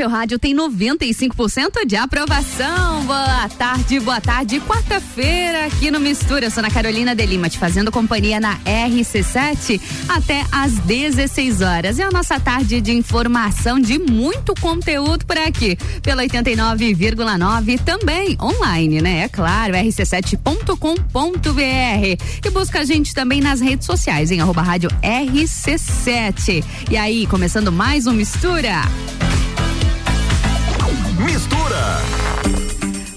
seu rádio tem 95% de aprovação. Boa tarde, boa tarde. Quarta-feira aqui no Mistura. Eu sou Ana Carolina de Lima, te fazendo companhia na RC7 até às 16 horas. É a nossa tarde de informação de muito conteúdo por aqui. Pela 89,9 também online, né? É claro, rc7.com.br. E busca a gente também nas redes sociais, em arroba rádio RC7. E aí, começando mais um Mistura. Mistura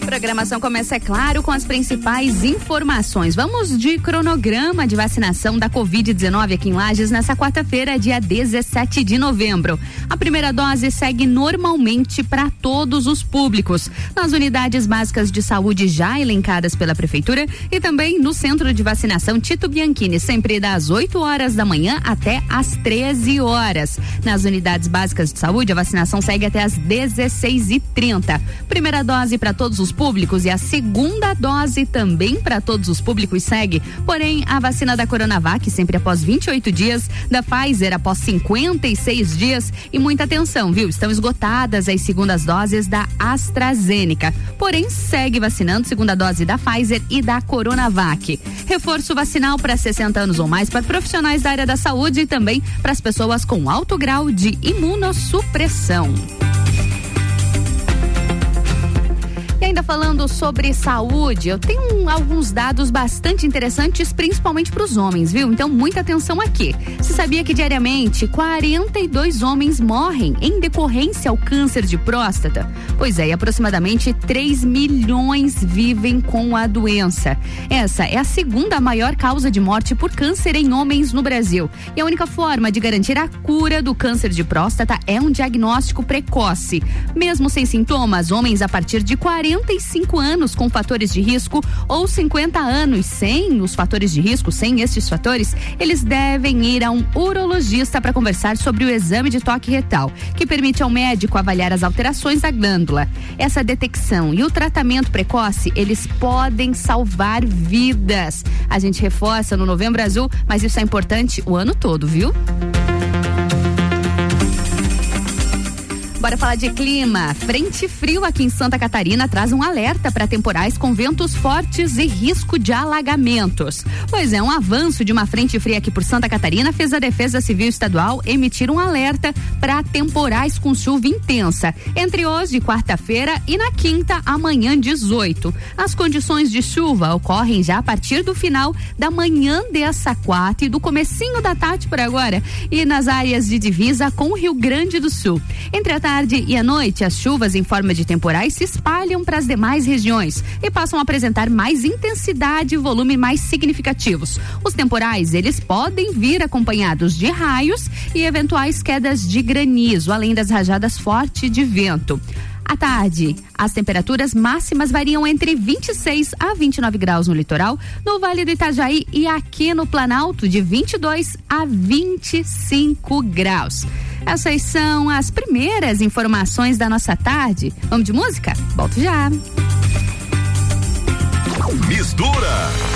programação começa, é claro, com as principais informações. Vamos de cronograma de vacinação da Covid-19 aqui em Lages nessa quarta-feira, dia 17 de novembro. A primeira dose segue normalmente para todos os públicos, nas unidades básicas de saúde já elencadas pela Prefeitura e também no Centro de Vacinação Tito Bianchini, sempre das 8 horas da manhã até às 13 horas. Nas unidades básicas de saúde, a vacinação segue até às 16h30. Primeira dose para todos os públicos e a segunda dose também para todos os públicos segue. Porém, a vacina da Coronavac sempre após 28 dias, da Pfizer após 56 dias e muita atenção, viu? Estão esgotadas as segundas doses da AstraZeneca. Porém, segue vacinando segunda dose da Pfizer e da Coronavac. Reforço vacinal para 60 anos ou mais para profissionais da área da saúde e também para as pessoas com alto grau de imunossupressão. E ainda falando sobre saúde, eu tenho alguns dados bastante interessantes, principalmente para os homens, viu? Então, muita atenção aqui. Você sabia que diariamente 42 homens morrem em decorrência ao câncer de próstata? Pois é, e aproximadamente 3 milhões vivem com a doença. Essa é a segunda maior causa de morte por câncer em homens no Brasil. E a única forma de garantir a cura do câncer de próstata é um diagnóstico precoce. Mesmo sem sintomas, homens a partir de 40 45 anos com fatores de risco ou 50 anos sem os fatores de risco, sem estes fatores, eles devem ir a um urologista para conversar sobre o exame de toque retal, que permite ao médico avaliar as alterações da glândula. Essa detecção e o tratamento precoce, eles podem salvar vidas. A gente reforça no Novembro Azul, mas isso é importante o ano todo, viu? Bora falar de clima. Frente frio aqui em Santa Catarina traz um alerta para temporais com ventos fortes e risco de alagamentos. Pois é, um avanço de uma frente fria aqui por Santa Catarina fez a Defesa Civil Estadual emitir um alerta para temporais com chuva intensa entre hoje, quarta-feira, e na quinta, amanhã, 18. As condições de chuva ocorrem já a partir do final da manhã dessa quarta e do comecinho da tarde por agora e nas áreas de divisa com o Rio Grande do Sul. Entre a tarde e à noite, as chuvas em forma de temporais se espalham para as demais regiões e passam a apresentar mais intensidade e volume mais significativos. Os temporais, eles podem vir acompanhados de raios e eventuais quedas de granizo, além das rajadas fortes de vento. À tarde, as temperaturas máximas variam entre 26 a 29 graus no litoral, no Vale do Itajaí e aqui no Planalto, de 22 a 25 graus. Essas são as primeiras informações da nossa tarde. Vamos de música? Volto já. Mistura.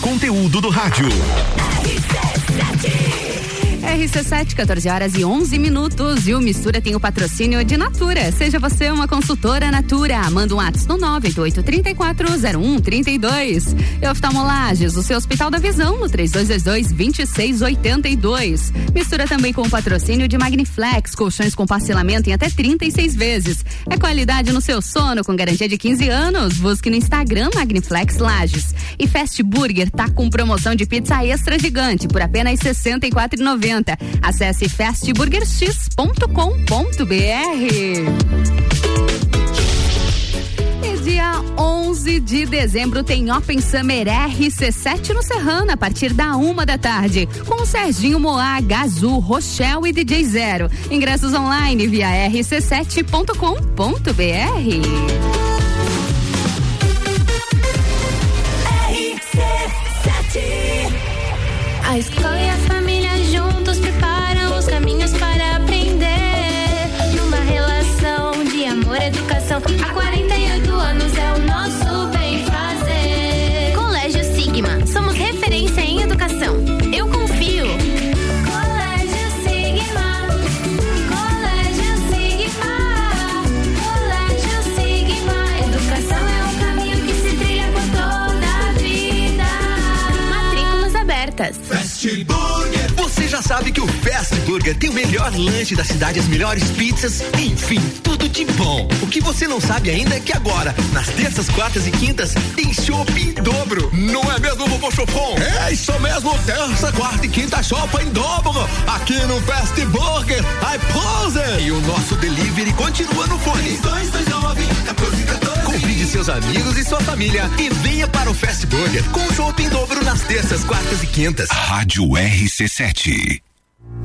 Conteúdo do rádio. RC7, 14 horas e 11 minutos. E o Mistura tem o patrocínio de Natura. Seja você uma consultora Natura. Manda um ato no 988340132. E oftalmolages, o seu Hospital da Visão, no 3222-2682. Mistura também com o patrocínio de Magniflex, colchões com parcelamento em até 36 vezes. É qualidade no seu sono, com garantia de 15 anos. Busque no Instagram Magniflex Lages. E Fast Burger tá com promoção de pizza extra gigante por apenas R$ 64,90. 80. Acesse festburgerx.com.br dia 11 de dezembro tem Open Summer RC7 no Serrano a partir da uma da tarde com Serginho Moá, Gazu, Rochelle e DJ Zero. Ingressos online via rc7.com.br. RC7 A escola. Sabe que o Fast Burger tem o melhor lanche da cidade, as melhores pizzas, enfim, tudo de bom. O que você não sabe ainda é que agora, nas terças, quartas e quintas, tem chopp em dobro. Não é mesmo, vovô Chopon? É isso mesmo, terça, quarta e quinta chopp em dobro. Aqui no Fast Burger, I pose. E o nosso delivery continua no fone. 229 1414. Convide seus amigos e sua família e venha para o Fast Burger com chopp em dobro nas terças, quartas e quintas. Rádio RC7.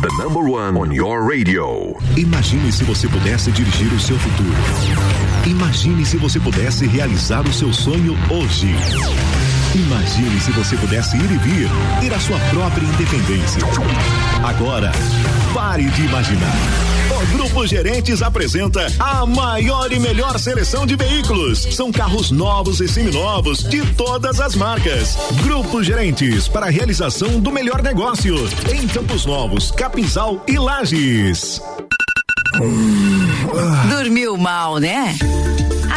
The number one on your radio. Imagine se você pudesse dirigir o seu futuro. Imagine se você pudesse realizar o seu sonho hoje. Imagine se você pudesse ir e vir, ter a sua própria independência. Agora, pare de imaginar. Grupo Gerentes apresenta a maior e melhor seleção de veículos. São carros novos e seminovos de todas as marcas. Grupo Gerentes para a realização do melhor negócio em Campos Novos, Capinzal e Lages. Dormiu mal, né?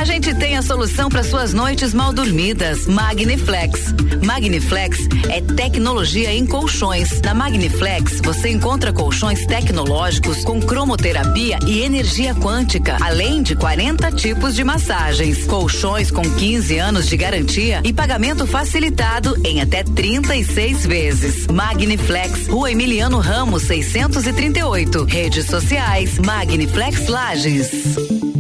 A gente tem a solução para suas noites mal dormidas. Magniflex. Magniflex é tecnologia em colchões. Na Magniflex você encontra colchões tecnológicos com cromoterapia e energia quântica, além de 40 tipos de massagens. Colchões com 15 anos de garantia e pagamento facilitado em até 36 vezes. Magniflex, Rua Emiliano Ramos 638. Redes sociais Magniflex Lages.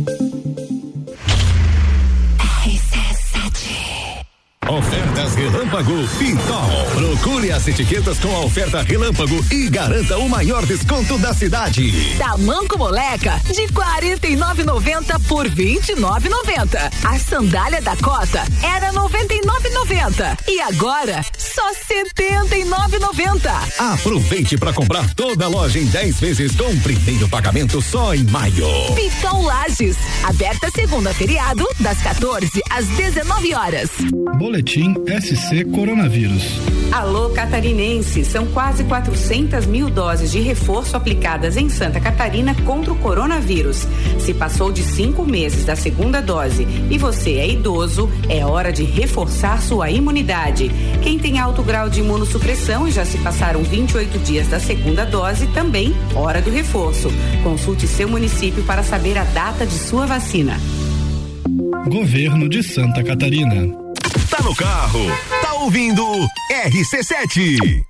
Ofertas Relâmpago Pitol. Procure as etiquetas com a oferta Relâmpago e garanta o maior desconto da cidade. Tamanco moleca de 49,90 por 29,90. A sandália da Cota era 99,90 e agora só 79,90. Aproveite para comprar toda a loja em 10 vezes com primeiro pagamento só em maio. Pitol Lages, aberta segunda feriado das 14 às 19 horas. Boletim SC Coronavírus. Alô Catarinense, são quase 400 mil doses de reforço aplicadas em Santa Catarina contra o coronavírus. Se passou de cinco meses da segunda dose e você é idoso, é hora de reforçar sua imunidade. Quem tem alto grau de imunossupressão e já se passaram 28 dias da segunda dose, também hora do reforço. Consulte seu município para saber a data de sua vacina. Governo de Santa Catarina. Tá no carro, tá ouvindo RC7.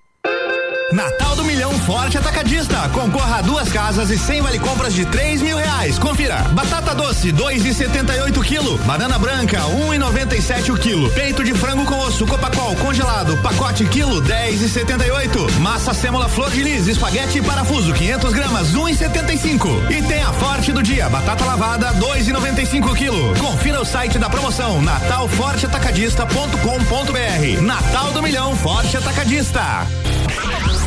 Natal do Milhão Forte Atacadista. Concorra a duas casas e cem vale compras de três mil reais. Confira. Batata doce, dois e setenta e oito quilo. Banana branca, um e noventa e sete o quilo. Peito de frango com osso, copacol, congelado, pacote quilo, dez e setenta e oito. Massa sêmola flor de lis, espaguete e parafuso, 500 gramas, um e setenta e cinco. E tem a Forte do dia, batata lavada, dois e noventa e cinco quilo. Confira o site da promoção, natalforteatacadista.com.br. Natal do Milhão Forte Atacadista.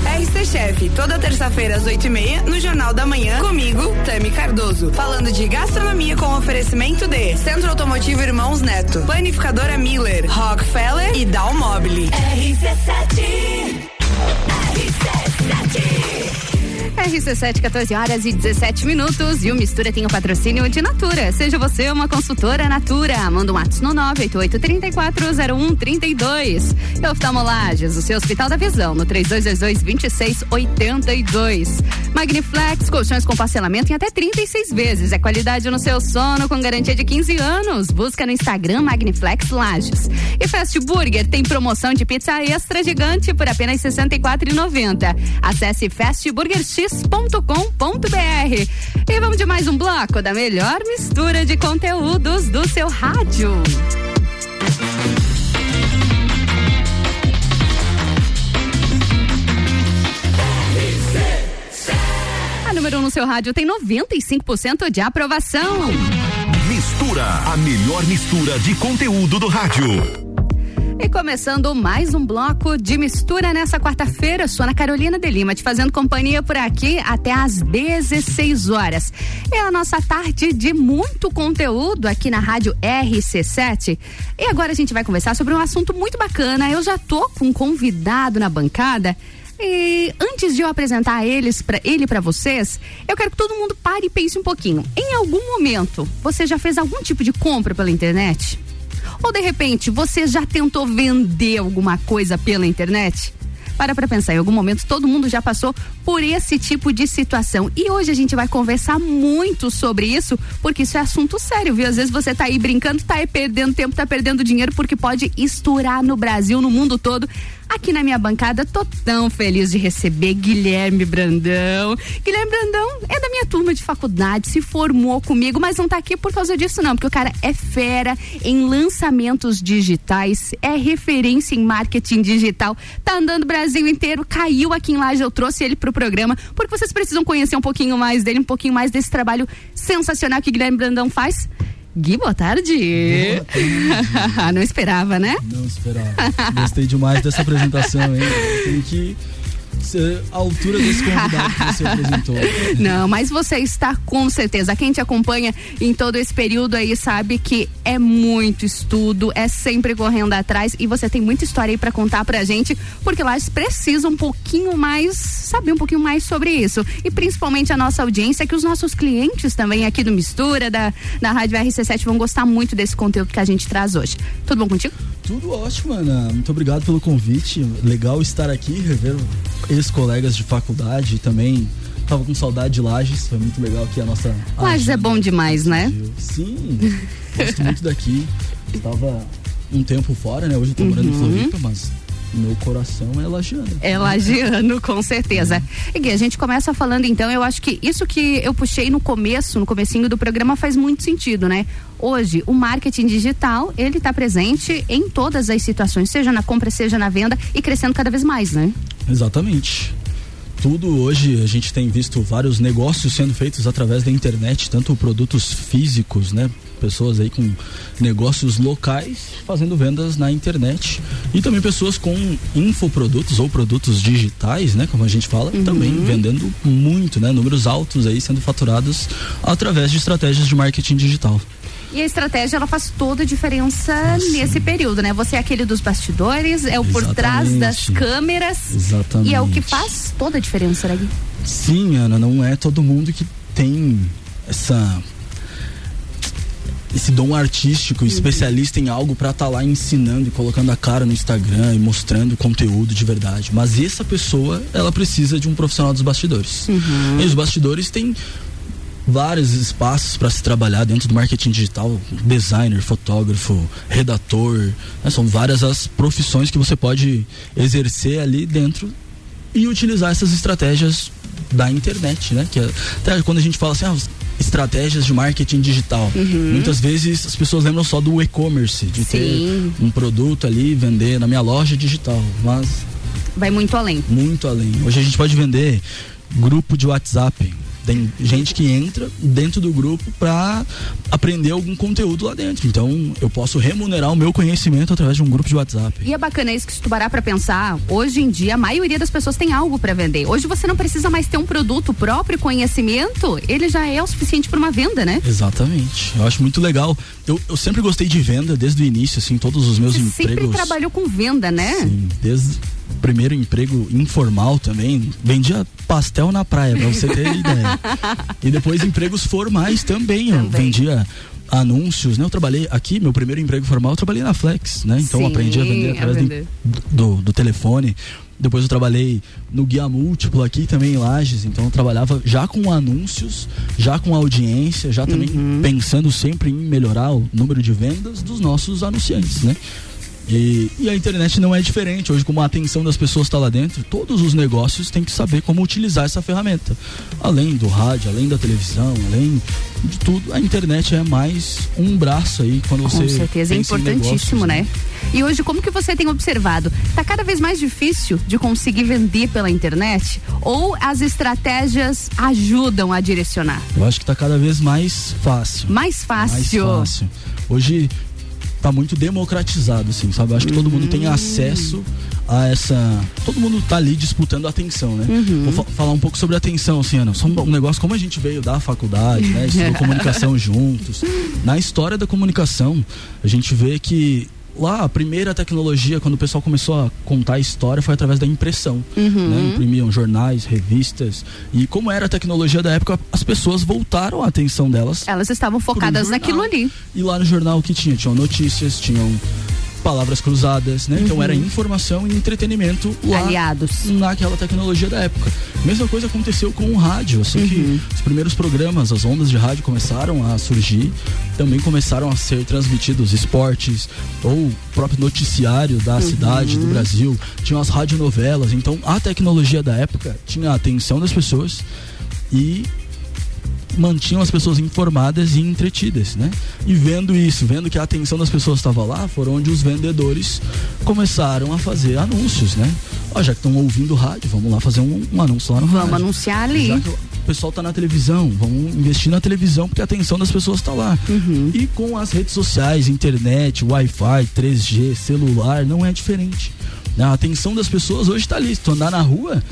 RC Chef, toda terça-feira às oito e meia, no Jornal da Manhã, comigo, Tami Cardoso, falando de gastronomia com oferecimento de Centro Automotivo Irmãos Neto, Planificadora Miller, Rockefeller e Dalmobile. RC7 RC7, 14 horas e 17 minutos. E o Mistura tem o patrocínio de Natura. Seja você uma consultora Natura. Manda um ato no 988-340132. E oftalmolages, o seu Hospital da Visão, no 3222-2682. Magniflex, colchões com parcelamento em até 36 vezes. É qualidade no seu sono com garantia de 15 anos. Busca no Instagram Magniflex Lages. E Fast Burger tem promoção de pizza extra gigante por apenas R$ 64,90. Acesse fastburgerx.com.br. E vamos de mais um bloco da melhor mistura de conteúdos do seu rádio. A número 1 um no seu rádio tem 95% de aprovação. Mistura, a melhor mistura de conteúdo do rádio. E começando mais um bloco de mistura nessa quarta-feira, sou Ana Carolina de Lima, te fazendo companhia por aqui até às 16 horas. É a nossa tarde de muito conteúdo aqui na Rádio RC7. E agora a gente vai conversar sobre um assunto muito bacana. Eu já tô com um convidado na bancada. E antes de eu apresentar eles pra, ele para vocês, eu quero que todo mundo pare e pense um pouquinho. Em algum momento, você já fez algum tipo de compra pela internet? Ou de repente você já tentou vender alguma coisa pela internet? Para pra pensar, em algum momento todo mundo já passou por esse tipo de situação. E hoje a gente vai conversar muito sobre isso, porque isso é assunto sério, viu? Às vezes você tá aí brincando, tá aí perdendo tempo, tá perdendo dinheiro, porque pode estourar no Brasil, no mundo todo. Aqui na minha bancada, tô tão feliz de receber Guilherme Brandão. Guilherme Brandão é da minha turma de faculdade, se formou comigo, mas não tá aqui por causa disso, não, porque o cara é fera em lançamentos digitais, é referência em marketing digital, tá andando o Brasil inteiro, caiu aqui em Laje, eu trouxe ele pro programa, porque vocês precisam conhecer um pouquinho mais dele, um pouquinho mais desse trabalho sensacional que Guilherme Brandão faz. Gui, boa tarde. Boa tarde. Não esperava, né? Não esperava. Gostei demais dessa apresentação, hein? Tem que a altura desse convidado que você apresentou. Não, mas você está com certeza. Quem te acompanha em todo esse período aí sabe que é muito estudo, é sempre correndo atrás e você tem muita história aí para contar pra gente, porque lá eles precisam um pouquinho mais, saber um pouquinho mais sobre isso. E principalmente a nossa audiência, que os nossos clientes também aqui do Mistura, da, da Rádio RC7, vão gostar muito desse conteúdo que a gente traz hoje. Tudo bom contigo? Tudo ótimo, Ana. Muito obrigado pelo convite. Legal estar aqui, rever ex-colegas de faculdade também tava com saudade de Lages, foi muito legal aqui a nossa. Lages é bom demais, né? Sim, gosto muito daqui. Estava um tempo fora, né? Hoje eu tô morando Uhum. em Floripa, mas meu coração é lagiano. É lagiano, com certeza. E Gui, a gente começa falando então, eu acho que isso que eu puxei no começo, no comecinho do programa faz muito sentido, né? Hoje, o marketing digital, ele está presente em todas as situações, seja na compra, seja na venda e crescendo cada vez mais, né? Exatamente. Tudo hoje a gente tem visto vários negócios sendo feitos através da internet, tanto produtos físicos, né? Pessoas aí com negócios locais fazendo vendas na internet e também pessoas com infoprodutos ou produtos digitais, né? Como a gente fala, também vendendo muito, né? Números altos aí sendo faturados através de estratégias de marketing digital. E a estratégia ela faz toda a diferença nesse período, né? Você é aquele dos bastidores, é o por trás das câmeras. Exatamente. E é o que faz toda a diferença, né? Sim, Ana, não é todo mundo que tem essa esse dom artístico, Uhum. especialista em algo para estar lá ensinando e colocando a cara no Instagram e mostrando conteúdo de verdade. Mas essa pessoa, ela precisa de um profissional dos bastidores. Uhum. E os bastidores têm vários espaços para se trabalhar dentro do marketing digital, designer, fotógrafo, redator, né? são várias as profissões que você pode exercer ali dentro e utilizar essas estratégias da internet, né? Que é- até quando a gente fala assim, ah, estratégias de marketing digital, Uhum. muitas vezes as pessoas lembram só do e-commerce, de Sim. ter um produto ali, vender na minha loja digital, mas Vai muito além. muito além. Hoje a gente pode vender grupo de WhatsApp. Tem gente que entra dentro do grupo para aprender algum conteúdo lá dentro. Então, eu posso remunerar o meu conhecimento através de um grupo de WhatsApp. E é bacana isso que se tu parar pra pensar, hoje em dia a maioria das pessoas tem algo pra vender. Hoje você não precisa mais ter um produto próprio conhecimento, ele já é o suficiente para uma venda, né? Exatamente. Eu acho muito legal. Eu, eu sempre gostei de venda desde o início, assim, todos os meus Você empregos. sempre trabalhou com venda, né? Sim, desde primeiro emprego informal também. Vendia pastel na praia, pra você ter ideia. E depois empregos formais também. Eu vendia anúncios, né? Eu trabalhei aqui, meu primeiro emprego formal, eu trabalhei na Flex, né? Então Sim, aprendi a vender a através do- do, do telefone. Depois eu trabalhei no Guia Múltiplo aqui também em Lages, então eu trabalhava já com anúncios, já com audiência, já também Uhum. pensando sempre em melhorar o número de vendas dos nossos anunciantes, né? E, e a internet não é diferente. Hoje, como a atenção das pessoas está lá dentro, todos os negócios têm que saber como utilizar essa ferramenta. Além do rádio, além da televisão, além de tudo, a internet é mais um braço aí quando você. Com certeza, é importantíssimo, negócios, né? E hoje, como que você tem observado? Tá cada vez mais difícil de conseguir vender pela internet? Ou as estratégias ajudam a direcionar? Eu acho que está cada vez mais fácil. Mais fácil. Mais fácil. Hoje tá muito democratizado, assim, sabe? Eu acho que todo mundo tem acesso a essa. Todo mundo tá ali disputando a atenção, né? Uhum. Vou fa- falar um pouco sobre atenção, assim, Ana. Só um, um negócio, como a gente veio da faculdade, né? Estudou comunicação juntos. Na história da comunicação, a gente vê que lá a primeira tecnologia, quando o pessoal começou a contar a história, foi através da impressão. Uhum. né? Imprimiam jornais, revistas. E como era a tecnologia da época, as pessoas voltaram a atenção delas Elas estavam focadas naquilo ali. e lá no jornal o que tinha? Tinham notícias, tinham palavras cruzadas, né? Então Uhum. era informação e entretenimento lá Aliados. naquela tecnologia da época. Mesma coisa aconteceu com o rádio, assim Uhum. que os primeiros programas, as ondas de rádio começaram a surgir, também começaram a ser transmitidos esportes ou o próprio noticiário da Uhum. cidade, do Brasil, tinham as radionovelas, então a tecnologia da época tinha a atenção das pessoas e mantinham as pessoas informadas e entretidas, né? E vendo isso, vendo que a atenção das pessoas estava lá, foram onde os vendedores começaram a fazer anúncios, né? Ó, já que estão ouvindo rádio, vamos lá fazer um, um anúncio lá no Vamos rádio. anunciar ali. Já que o pessoal tá na televisão, vamos investir na televisão porque a atenção das pessoas está lá. Uhum. E com as redes sociais, internet, Wi-Fi, 3G, celular, não é diferente. A atenção das pessoas hoje está ali. Se tu andar na rua,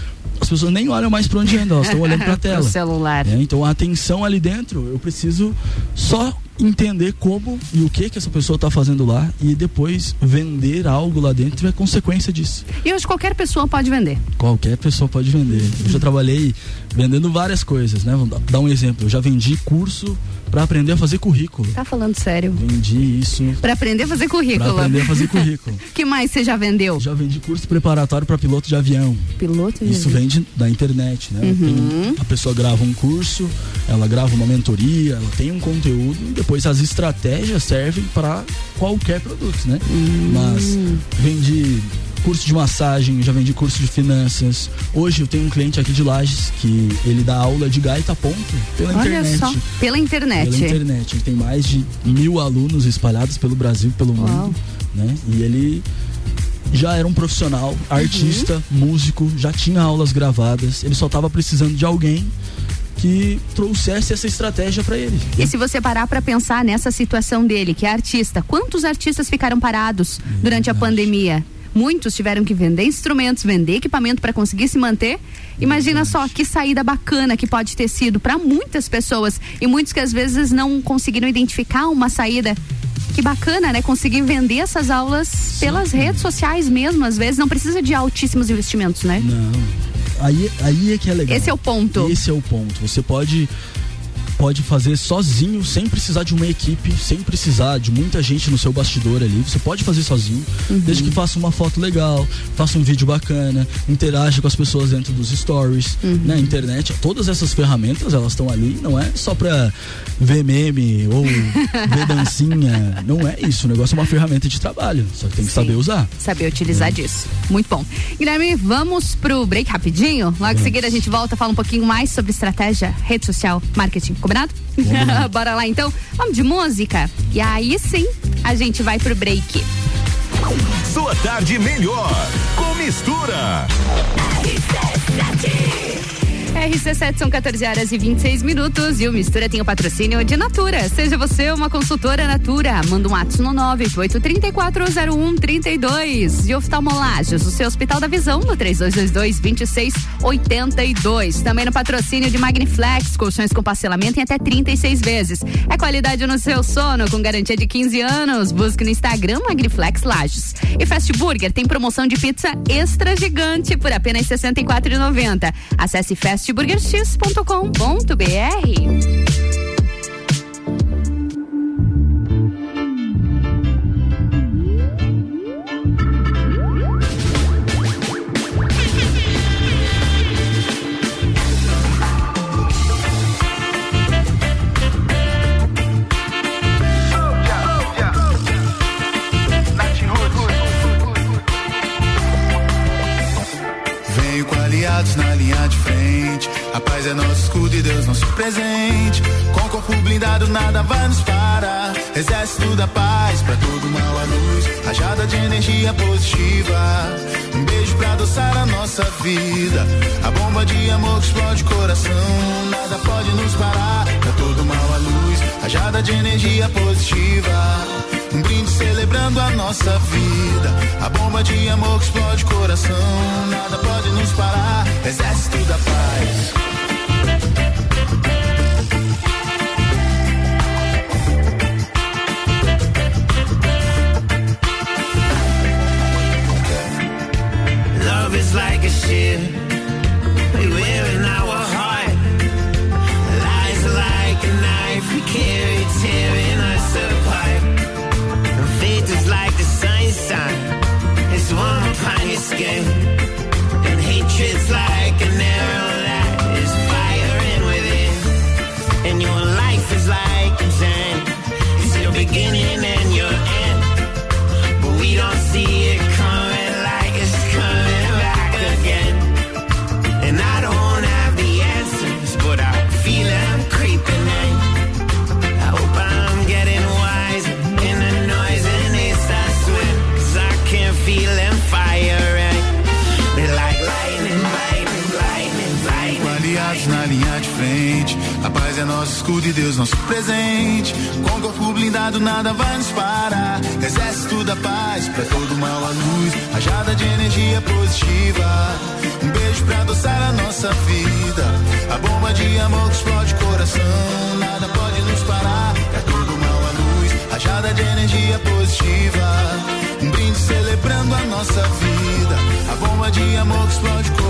as pessoas nem olham mais para onde andam, elas estão olhando para a tela. celular. É, então a atenção ali dentro, eu preciso só entender como e o que que essa pessoa está fazendo lá e depois vender algo lá dentro é consequência disso. E hoje qualquer pessoa pode vender. Qualquer pessoa pode vender. Eu já trabalhei vendendo várias coisas, né? Vou dar um exemplo. Eu já vendi curso para aprender a fazer currículo. Tá falando sério? Vendi isso Pra aprender a fazer currículo. para aprender a fazer currículo. que mais você já vendeu? Já vendi curso preparatório para piloto de avião. Piloto de Isso avião. vende da internet, né? Uhum. Tem- a pessoa grava um curso, ela grava uma mentoria, ela tem um conteúdo depois as estratégias servem para qualquer produto, né? Hum. Mas vendi curso de massagem, já vendi curso de finanças. Hoje eu tenho um cliente aqui de Lages que ele dá aula de gaita ponto pela Olha internet. só, pela internet. Pela internet. Ele tem mais de mil alunos espalhados pelo Brasil e pelo Uau. mundo. Né? E ele já era um profissional, artista, músico, já tinha aulas gravadas. Ele só estava precisando de alguém que trouxesse essa estratégia para ele. E se você parar pra pensar nessa situação dele, que é artista, quantos artistas ficaram parados durante a pandemia? Muitos tiveram que vender instrumentos, vender equipamento para conseguir se manter. Imagina só que saída bacana que pode ter sido para muitas pessoas e muitos que às vezes não conseguiram identificar uma saída que bacana, né? Conseguir vender essas aulas Sim. pelas redes sociais mesmo, às vezes. Não precisa de altíssimos investimentos, né? Não. Aí, aí é que é legal. Esse é o ponto. Esse é o ponto. Você pode pode fazer sozinho, sem precisar de uma equipe, sem precisar de muita gente no seu bastidor ali. Você pode fazer sozinho, uhum. desde que faça uma foto legal, faça um vídeo bacana, interaja com as pessoas dentro dos stories, uhum. na internet. Todas essas ferramentas, elas estão ali, não é só pra ver meme ou ver dancinha. Não é isso. O negócio é uma ferramenta de trabalho. Só que tem que Sim. saber usar. Saber utilizar é. disso. Muito bom. Guilherme, vamos pro break rapidinho. Logo em seguida a gente volta, fala um pouquinho mais sobre estratégia, rede social, marketing. Combinado? Bora lá então. Vamos de música. E aí sim, a gente vai pro break. Sua tarde melhor com mistura. RC7 são 14 horas e 26 minutos e o Mistura tem o patrocínio de Natura. Seja você uma consultora Natura, manda um ato no 988340132. E oftalmolagens, o seu Hospital da Visão no 3222-2682. Também no patrocínio de Magniflex, colchões com parcelamento em até 36 vezes. É qualidade no seu sono com garantia de 15 anos. Busque no Instagram Magniflex Lages. E Fast Burger tem promoção de pizza extra gigante por apenas R$ 64,90. Acesse Fast burgerx.com.br. Deus nosso presente. Com corpo blindado, nada vai nos parar. Exército da paz, pra todo mal a luz. Rajada de energia positiva. Um beijo pra adoçar a nossa vida. A bomba de amor que explode o coração. Nada pode nos parar. Pra todo mal a luz. Rajada de energia positiva. Um brinde celebrando a nossa vida. A bomba de amor que explode o coração. Nada pode nos parar. Exército da paz. Like a ship nosso escudo e Deus nosso presente. Com corpo blindado, nada vai nos parar. Exército da paz, pra todo mal a luz. Rajada de energia positiva. Um beijo pra adoçar a nossa vida. A bomba de amor que explode o coração. Nada pode nos parar. Pra todo mal a luz. Rajada de energia positiva. Um brinde celebrando a nossa vida. A bomba de amor que explode o coração.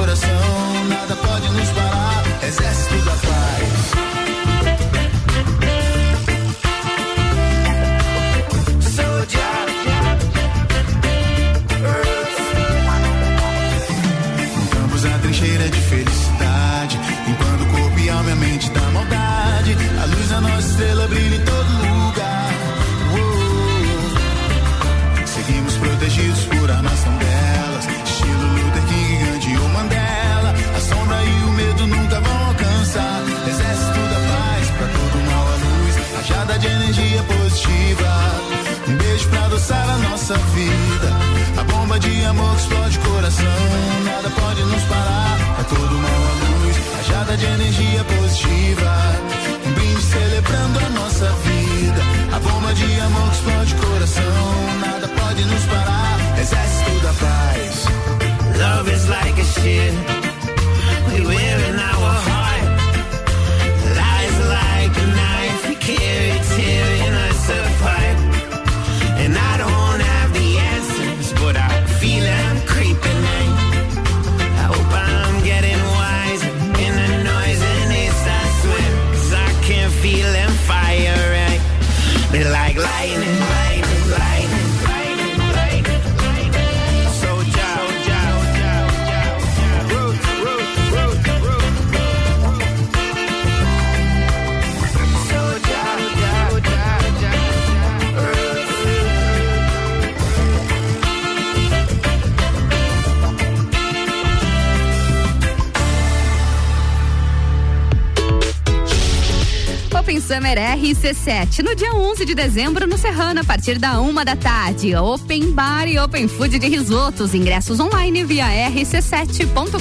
RC7, no dia 11 de dezembro, no Serrano, a partir da uma da tarde. Open Bar e Open Food de risotos. Ingressos online via rc7.com.br.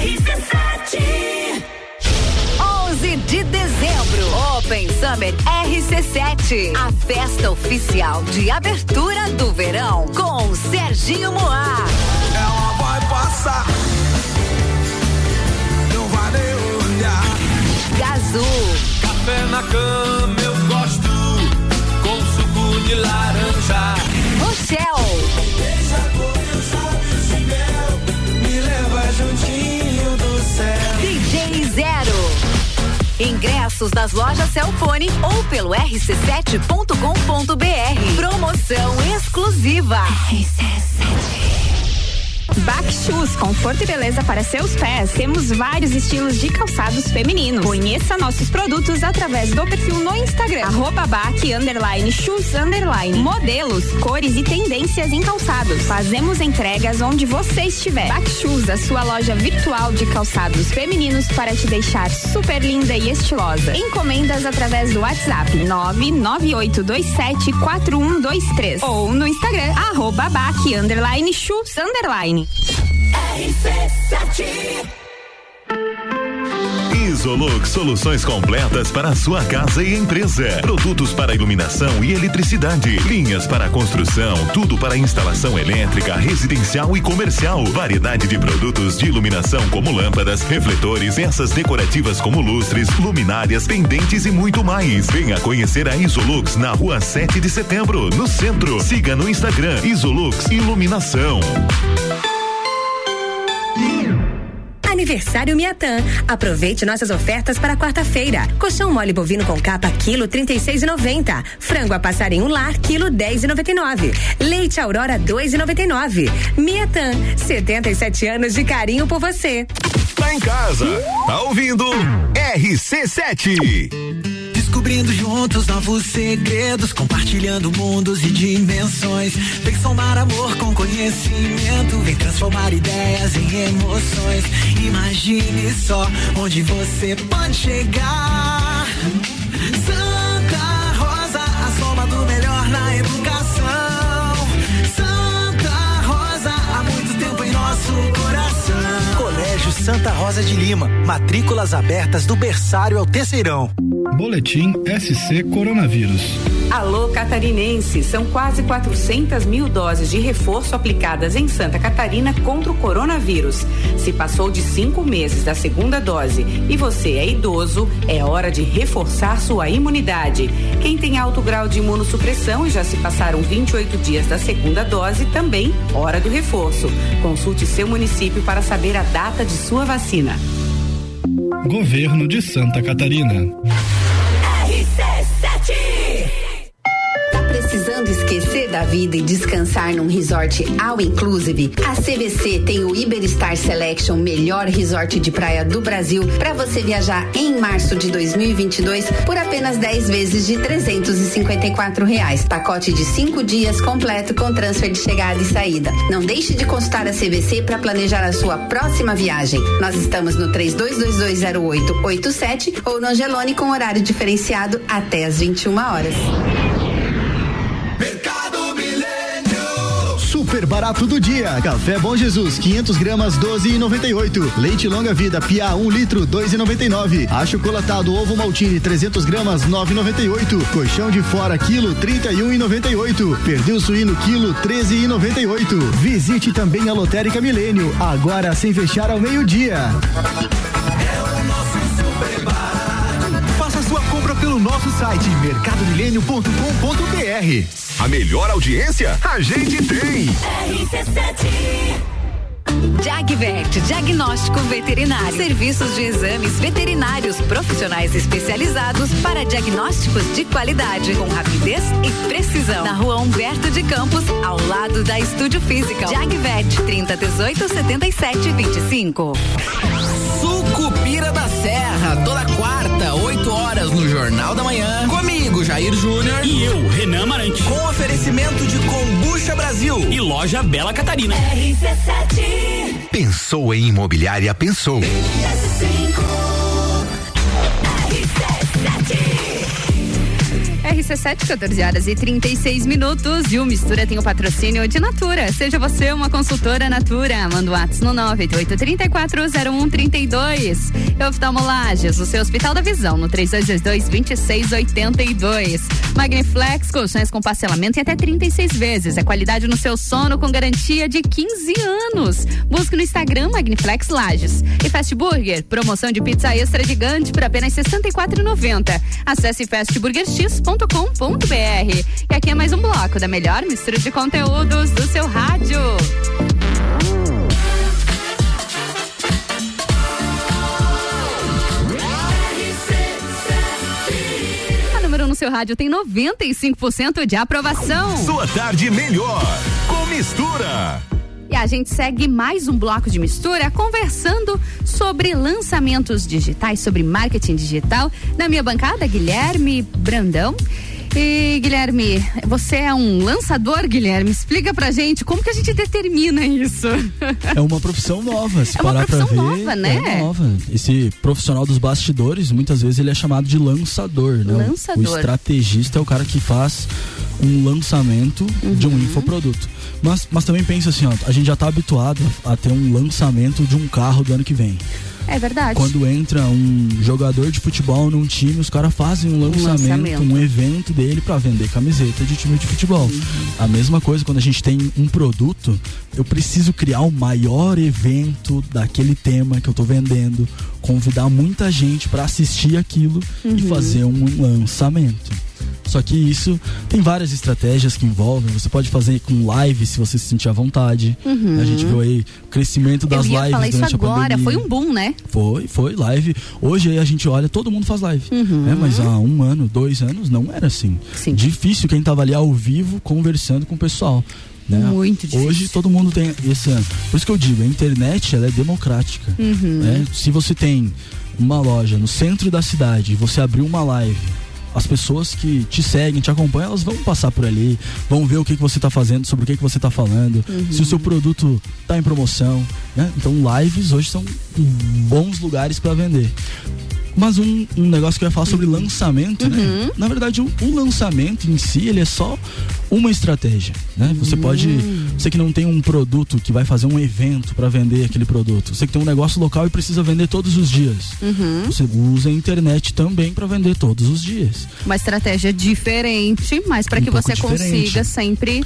RC7. 11 de dezembro, Open Summer RC7. A festa oficial de abertura do verão com Serginho Moá. Ela vai passar. Gazu. Café na cama eu gosto. Com suco de laranja. Rochelle. Com os de mel. Me leva juntinho do céu. DJ Zero. Ingressos nas lojas Celfone ou pelo rc7.com.br. Promoção exclusiva. Back Shoes, conforto e beleza para seus pés. Temos vários estilos de calçados femininos. Conheça nossos produtos através do perfil no Instagram, arroba Back underline shoes underline. Modelos, cores e tendências em calçados. Fazemos entregas onde você estiver. Back Shoes, a sua loja virtual de calçados femininos para te deixar super linda e estilosa. Encomendas através do WhatsApp 998274123 ou no Instagram, arroba Back underline shoes underline. Isolux Soluções completas para sua casa e empresa. Produtos para iluminação e eletricidade. Linhas para construção. Tudo para instalação elétrica, residencial e comercial. Variedade de produtos de iluminação como lâmpadas, refletores, peças decorativas como lustres, luminárias, pendentes e muito mais. Venha conhecer a Isolux na rua 7 de setembro, no centro. Siga no Instagram Isolux Iluminação. Aniversário Miatã. Aproveite nossas ofertas para quarta-feira. Colchão mole bovino com capa, quilo 36,90. Frango a passarinho lar, quilo 10,99. Leite Aurora, 2,99. Miatã, 77 anos de carinho por você. Tá em casa, tá ouvindo RC7. Descobrindo juntos novos segredos, compartilhando mundos e dimensões. Vem somar amor com conhecimento, vem transformar ideias em emoções. Imagine só onde você pode chegar. Santa Rosa, a soma do melhor na educação. Santa Rosa, há muito tempo em nosso coração. Colégio Santa Rosa de Lima, matrículas abertas do berçário ao terceirão. Boletim SC Coronavírus. Alô Catarinense, são quase 400 mil doses de reforço aplicadas em Santa Catarina contra o coronavírus. Se passou de cinco meses da segunda dose e você é idoso, é hora de reforçar sua imunidade. Quem tem alto grau de imunossupressão e já se passaram 28 dias da segunda dose, também hora do reforço. Consulte seu município para saber a data de sua vacina. Governo de Santa Catarina. Da vida e descansar num resort all inclusive? A CVC tem o Iberstar Selection, melhor resort de praia do Brasil, para você viajar em março de 2022 por apenas 10 vezes de 354 reais. Pacote de cinco dias completo com transfer de chegada e saída. Não deixe de consultar a CVC para planejar a sua próxima viagem. Nós estamos no 32220887 ou no Angelone com horário diferenciado até às 21 horas. Super barato do dia. Café Bom Jesus, 500 gramas, 12,98. Leite longa vida, Pia 1 litro, 2,99. Achocolatado ovo maltine, 300 gramas, 9,98. Colchão de fora, quilo, 31,98. Perdeu suíno, quilo, 13,98. Visite também a Lotérica Milênio, agora sem fechar ao meio-dia. Nosso site mercadomilênio.com.br. A melhor audiência a gente tem. Jagvet, diagnóstico veterinário. Serviços de exames veterinários profissionais especializados para diagnósticos de qualidade, com rapidez e precisão. Na rua Humberto de Campos, ao lado da Estúdio Física. Jagvet, 30 18 77 25. Sucupira da Serra, toda quarta, 8 horas no Jornal da Manhã. Comigo, Jair Júnior. E eu, Renan Amarante. Com oferecimento de Combucha Brasil. E loja Bela Catarina. RC7. Pensou em imobiliária, pensou. RC7, 14 horas e 36 minutos. E o Mistura tem o patrocínio de Natura. Seja você uma consultora Natura. Manda o WhatsApp no 988-340132. Oftalmolages, o seu Hospital da Visão, no 3222-2682. Magniflex, colchões com parcelamento em até 36 vezes. É qualidade no seu sono com garantia de 15 anos. Busque no Instagram Magniflex Lages. E Fast Burger, promoção de pizza extra gigante por apenas R$ 64,90. Acesse fastburgerx.com www.radiocultura.com.br. E aqui é mais um bloco da melhor mistura de conteúdos do seu rádio. A número no seu rádio tem 95% de aprovação. Sua tarde melhor com mistura. E a gente segue mais um bloco de mistura conversando sobre lançamentos digitais, sobre marketing digital. Na minha bancada, Guilherme Brandão. E Guilherme, você é um lançador, Guilherme? Explica pra gente como que a gente determina isso. É uma profissão nova, se é uma parar pra ver. nova, né? É nova. Esse profissional dos bastidores, muitas vezes ele é chamado de lançador, né? Lançador. O estrategista é o cara que faz um lançamento uhum. de um infoproduto. Mas, mas também pensa assim, ó, a gente já está habituado a ter um lançamento de um carro do ano que vem. É verdade. Quando entra um jogador de futebol num time, os caras fazem um lançamento, um lançamento, um evento dele para vender camiseta de time de futebol. Uhum. A mesma coisa quando a gente tem um produto, eu preciso criar o maior evento daquele tema que eu tô vendendo, convidar muita gente para assistir aquilo uhum. e fazer um lançamento. Só que isso tem várias estratégias que envolvem. Você pode fazer com live se você se sentir à vontade. Uhum. A gente viu aí o crescimento das Eu ia lives falar isso durante agora. a pandemia. Foi um boom, né? Foi, foi live. Hoje aí a gente olha, todo mundo faz live. Uhum. É, mas há um ano, dois anos, não era assim. Sim. Difícil quem tava ali ao vivo conversando com o pessoal. Né? Muito difícil. Hoje todo mundo tem esse. Por isso que eu digo, a internet ela é democrática. Uhum. Né? Se você tem uma loja no centro da cidade e você abrir uma live as pessoas que te seguem, te acompanham, elas vão passar por ali, vão ver o que, que você está fazendo, sobre o que, que você está falando, Uhum. se o seu produto está em promoção. Né? Então, lives hoje são bons lugares para vender. Mas um, um, negócio que eu ia falar sobre lançamento, Uhum. né? Na verdade, o, o, lançamento em si, ele é só uma estratégia, né? Você Uhum. pode, você que não tem um produto que vai fazer um evento para vender aquele produto, você que tem um negócio local e precisa vender todos os dias, Uhum. você usa a internet também para vender todos os dias. Uma estratégia diferente, mas para Um que você diferente. consiga sempre.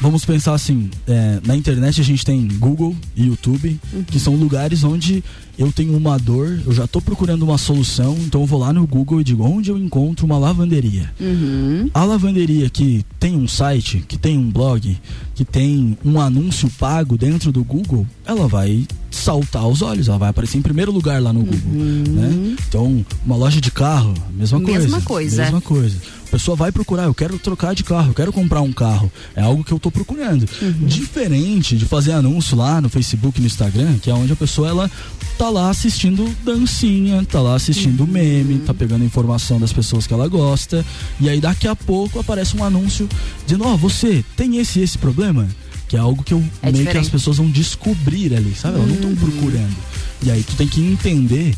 Vamos pensar assim, é, na internet a gente tem Google e YouTube, que são lugares onde eu tenho uma dor, eu já estou procurando uma solução, então eu vou lá no Google e digo onde eu encontro uma lavanderia. Uhum. A lavanderia que tem um site, que tem um blog, que tem um anúncio pago dentro do Google, ela vai saltar aos olhos, ela vai aparecer em primeiro lugar lá no Google, né? Então, uma loja de carro, mesma coisa. Mesma coisa. Mesma coisa. A pessoa vai procurar, eu quero trocar de carro, eu quero comprar um carro. É algo que eu tô procurando. Diferente de fazer anúncio lá no Facebook e no Instagram, que é onde a pessoa ela tá lá assistindo dancinha, tá lá assistindo meme, tá pegando informação das pessoas que ela gosta, e aí daqui a pouco aparece um anúncio dizendo: "Ó, você tem esse e esse problema?" Que é algo que eu É meio que diferente. as pessoas vão descobrir ali, sabe? Elas não estão procurando. E aí tu tem que entender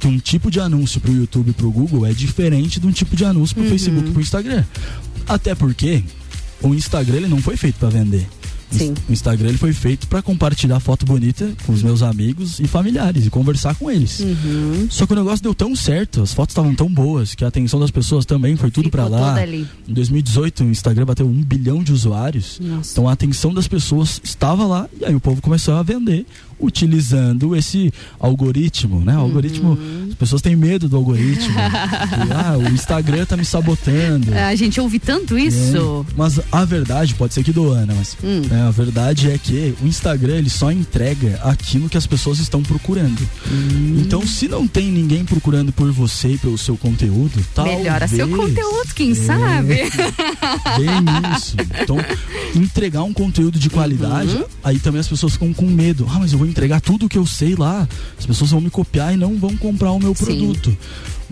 que um tipo de anúncio pro YouTube e pro Google é diferente de um tipo de anúncio pro Facebook e pro Instagram. Até porque o Instagram ele não foi feito para vender. Sim. O Instagram ele foi feito para compartilhar foto bonita com os meus amigos e familiares e conversar com eles. Uhum. Só que o negócio deu tão certo, as fotos estavam tão boas, que a atenção das pessoas também foi tudo para lá. ali. Em 2018, o Instagram bateu um bilhão de usuários. Nossa. Então a atenção das pessoas estava lá e aí o povo começou a vender utilizando esse algoritmo, né? O algoritmo, as pessoas têm medo do algoritmo. E, ah, o Instagram tá me sabotando. A gente ouve tanto isso. É, mas a verdade, pode ser que do Ana, mas Hum. Né, a verdade é que o Instagram ele só entrega aquilo que as pessoas estão procurando. Hum. Então, se não tem ninguém procurando por você e pelo seu conteúdo, Melhora seu talvez- conteúdo, quem É. sabe? Bem isso. Então, entregar um conteúdo de qualidade, Uhum. aí também as pessoas ficam com medo. Ah, mas eu vou entregar tudo que eu sei lá. As pessoas vão me copiar e não vão comprar o meu Sim. produto.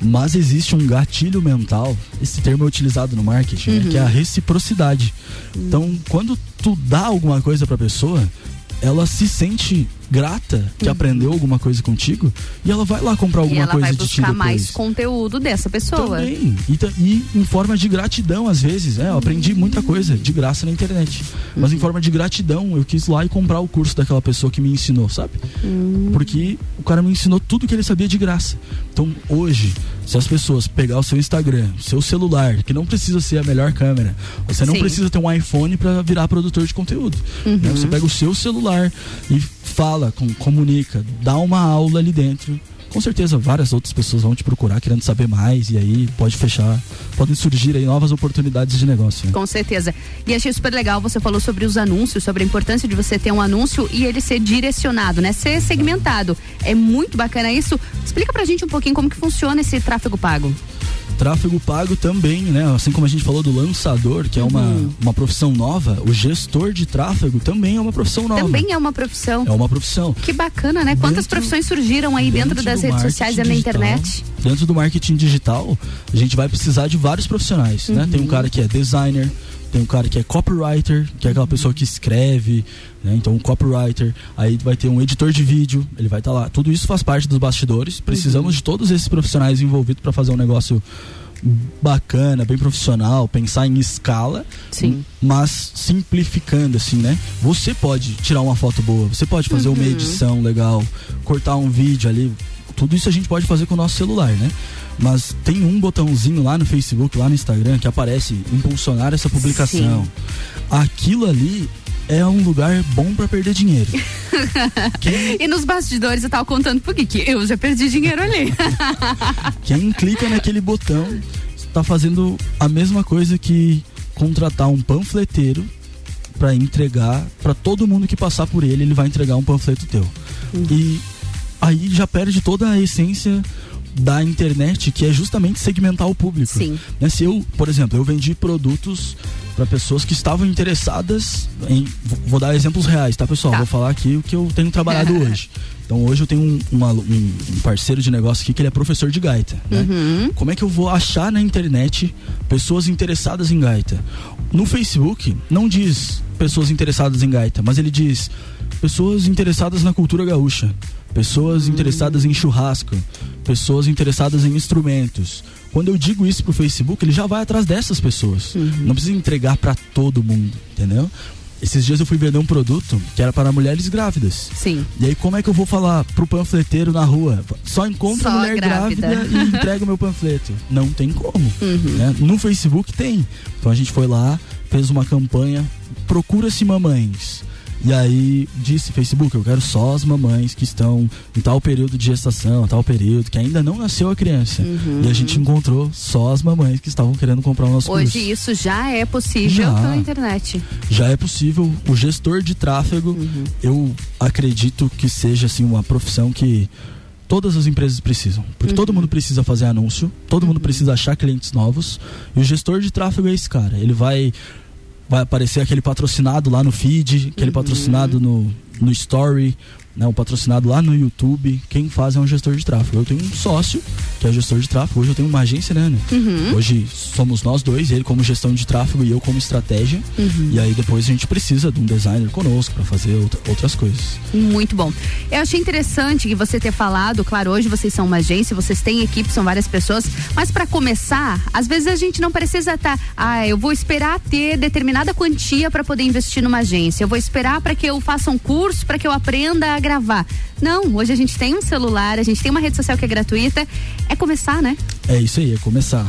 Mas existe um gatilho mental, esse termo é utilizado no marketing, né, Uhum. que é a reciprocidade. Então, quando tu dá alguma coisa pra pessoa, ela se sente grata que aprendeu alguma coisa contigo e ela vai lá comprar Uhum. Alguma ela coisa vai de ti buscar depois. mais conteúdo dessa pessoa. Também. E, e em forma de gratidão, às vezes, né? Eu aprendi muita coisa de graça na internet. Mas em forma de gratidão, eu quis lá e comprar o curso daquela pessoa que me ensinou, sabe? Porque o cara me ensinou tudo que ele sabia de graça. Então, hoje, se as pessoas pegar o seu Instagram, seu celular, que não precisa ser a melhor câmera, você não Sim. precisa ter um iPhone para virar produtor de conteúdo. Uhum. né? Você pega o seu celular e fala, com- comunica, dá uma aula ali dentro. Com certeza várias outras pessoas vão te procurar querendo saber mais e aí pode fechar, podem surgir aí novas oportunidades de negócio. né? Com certeza. E achei super legal, você falou sobre os anúncios, sobre a importância de você ter um anúncio e ele ser direcionado, né? Ser segmentado. É muito bacana isso. Explica pra gente um pouquinho como que funciona esse tráfego pago. Tráfego pago também, né? Assim como a gente falou do lançador, que é uma, Uhum. uma profissão nova, o gestor de tráfego também é uma profissão nova. Também é uma profissão. É uma profissão. Que bacana, né? Quantas profissões surgiram aí dentro, das do redes sociais e na digital, internet? Dentro do marketing digital, a gente vai precisar de vários profissionais, né? Uhum. Tem um cara que é designer, tem um cara que é copywriter, que é aquela Uhum. pessoa que escreve, né? Então, um copywriter, aí vai ter um editor de vídeo, ele vai estar lá. Tudo isso faz parte dos bastidores. Precisamos de todos esses profissionais envolvidos para fazer um negócio bacana, bem profissional, pensar em escala, Sim. mas simplificando assim, né? Você pode tirar uma foto boa, você pode fazer uma Uhum. edição legal, cortar um vídeo ali, tudo isso a gente pode fazer com o nosso celular, né? Mas tem um botãozinho lá no Facebook, lá no Instagram, que aparece impulsionar essa publicação. Sim. Aquilo ali é um lugar bom para perder dinheiro. E nos bastidores eu tava contando por quê? que eu já perdi dinheiro ali. Quem clica naquele botão está fazendo a mesma coisa que contratar um panfleteiro para entregar para todo mundo que passar por ele, ele vai entregar um panfleto teu. E aí já perde toda a essência da internet, que é justamente segmentar o público. Sim. Né? Se eu, por exemplo, eu vendi produtos para pessoas que estavam interessadas em. vou- dar exemplos reais, tá, pessoal? Vou falar aqui o que eu tenho trabalhado hoje. Então hoje eu tenho um, um- um parceiro de negócio aqui que ele é professor de gaita. Né? Uhum. Como é que eu vou achar na internet pessoas interessadas em gaita? No Facebook não diz pessoas interessadas em gaita, mas ele diz pessoas interessadas na cultura gaúcha, pessoas interessadas em churrasco, pessoas interessadas em instrumentos. Quando eu digo isso pro Facebook, ele já vai atrás dessas pessoas. Não precisa entregar para todo mundo, entendeu? Esses dias eu fui vender um produto que era para mulheres grávidas. Sim. E aí como é que eu vou falar pro panfleteiro na rua? Só encontra Só mulher grávida. grávida, e entrega o meu panfleto. Não tem como. Uhum. né? No Facebook tem. Então a gente foi lá, fez uma campanha, procura-se mamães. E aí disse Facebook, eu quero só as mamães que estão em tal período de gestação, tal período, que ainda não nasceu a criança. Uhum. E a gente encontrou só as mamães que estavam querendo comprar o nosso Hoje curso. isso já é possível Já. pela internet. já é possível. O gestor de tráfego, Uhum. eu acredito que seja assim uma profissão que todas as empresas precisam, porque todo mundo precisa fazer anúncio, todo mundo precisa achar clientes novos, e o gestor de tráfego é esse cara. Ele vai vai aparecer aquele patrocinado lá no feed, aquele patrocinado no, no story, né, o patrocinado lá no YouTube. Quem faz é um gestor de tráfego. Eu tenho um sócio que é gestor de tráfego. Hoje eu tenho uma agência, né? Ana? Uhum. Hoje somos nós dois, ele como gestão de tráfego e eu como estratégia. Uhum. E aí depois a gente precisa de um designer conosco para fazer outra- outras coisas. Muito bom. Eu achei interessante que você ter falado, claro, hoje vocês são uma agência, vocês têm equipe, são várias pessoas, mas para começar, às vezes a gente não precisa estar, ah, eu vou esperar ter determinada quantia para poder investir numa agência. Eu vou esperar para que eu faça um curso, para que eu aprenda a gravar. Não, hoje a gente tem um celular, a gente tem uma rede social que é gratuita, é começar, né? É isso aí, é começar.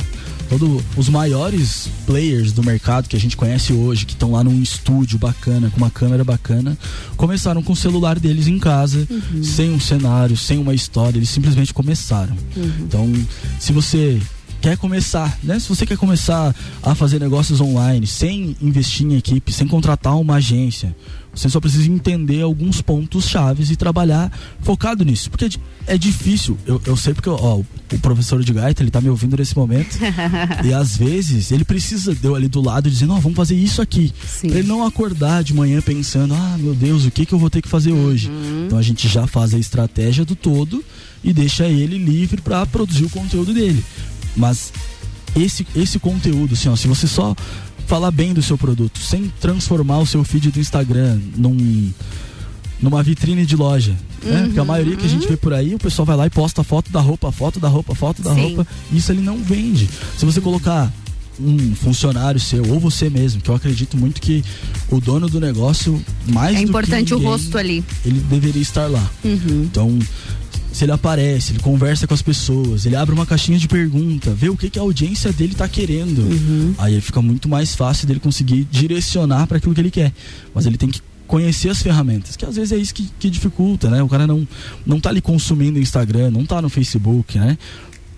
Todo, os maiores players do mercado que a gente conhece hoje, que estão lá num estúdio bacana, com uma câmera bacana, começaram com o celular deles em casa, Uhum. sem um cenário, sem uma história, eles simplesmente começaram. Uhum. Então, se você quer começar, né? Se você quer começar a fazer negócios online, sem investir em equipe, sem contratar uma agência, você só precisa entender alguns pontos chaves e trabalhar focado nisso. Porque é é difícil, eu, eu sei porque ó, o professor de gaita, ele tá me ouvindo nesse momento. e às vezes ele precisa de eu ali do lado dizendo, ó, vamos fazer isso aqui. Pra ele não acordar de manhã pensando, ah, meu Deus, o que que eu vou ter que fazer hoje? Então a gente já faz a estratégia do todo e deixa ele livre para produzir o conteúdo dele. Mas esse, esse conteúdo, assim, ó, se você só falar bem do seu produto, sem transformar o seu feed do Instagram num, numa vitrine de loja. Né? Uhum, Porque a maioria que a gente vê por aí, o pessoal vai lá e posta foto da roupa, foto da roupa, foto da Sim. roupa. Isso ele não vende. Se você colocar um funcionário seu ou você mesmo, que eu acredito muito que o dono do negócio mais É importante o ninguém, rosto ali. ele deveria estar lá. Uhum. Então, se ele aparece, ele conversa com as pessoas, ele abre uma caixinha de pergunta, vê o que, que a audiência dele tá querendo. Uhum. Aí fica muito mais fácil dele conseguir direcionar para aquilo que ele quer. Mas ele tem que conhecer as ferramentas, que às vezes é isso que, que dificulta, né? O cara não, não tá ali consumindo Instagram, não tá no Facebook, né?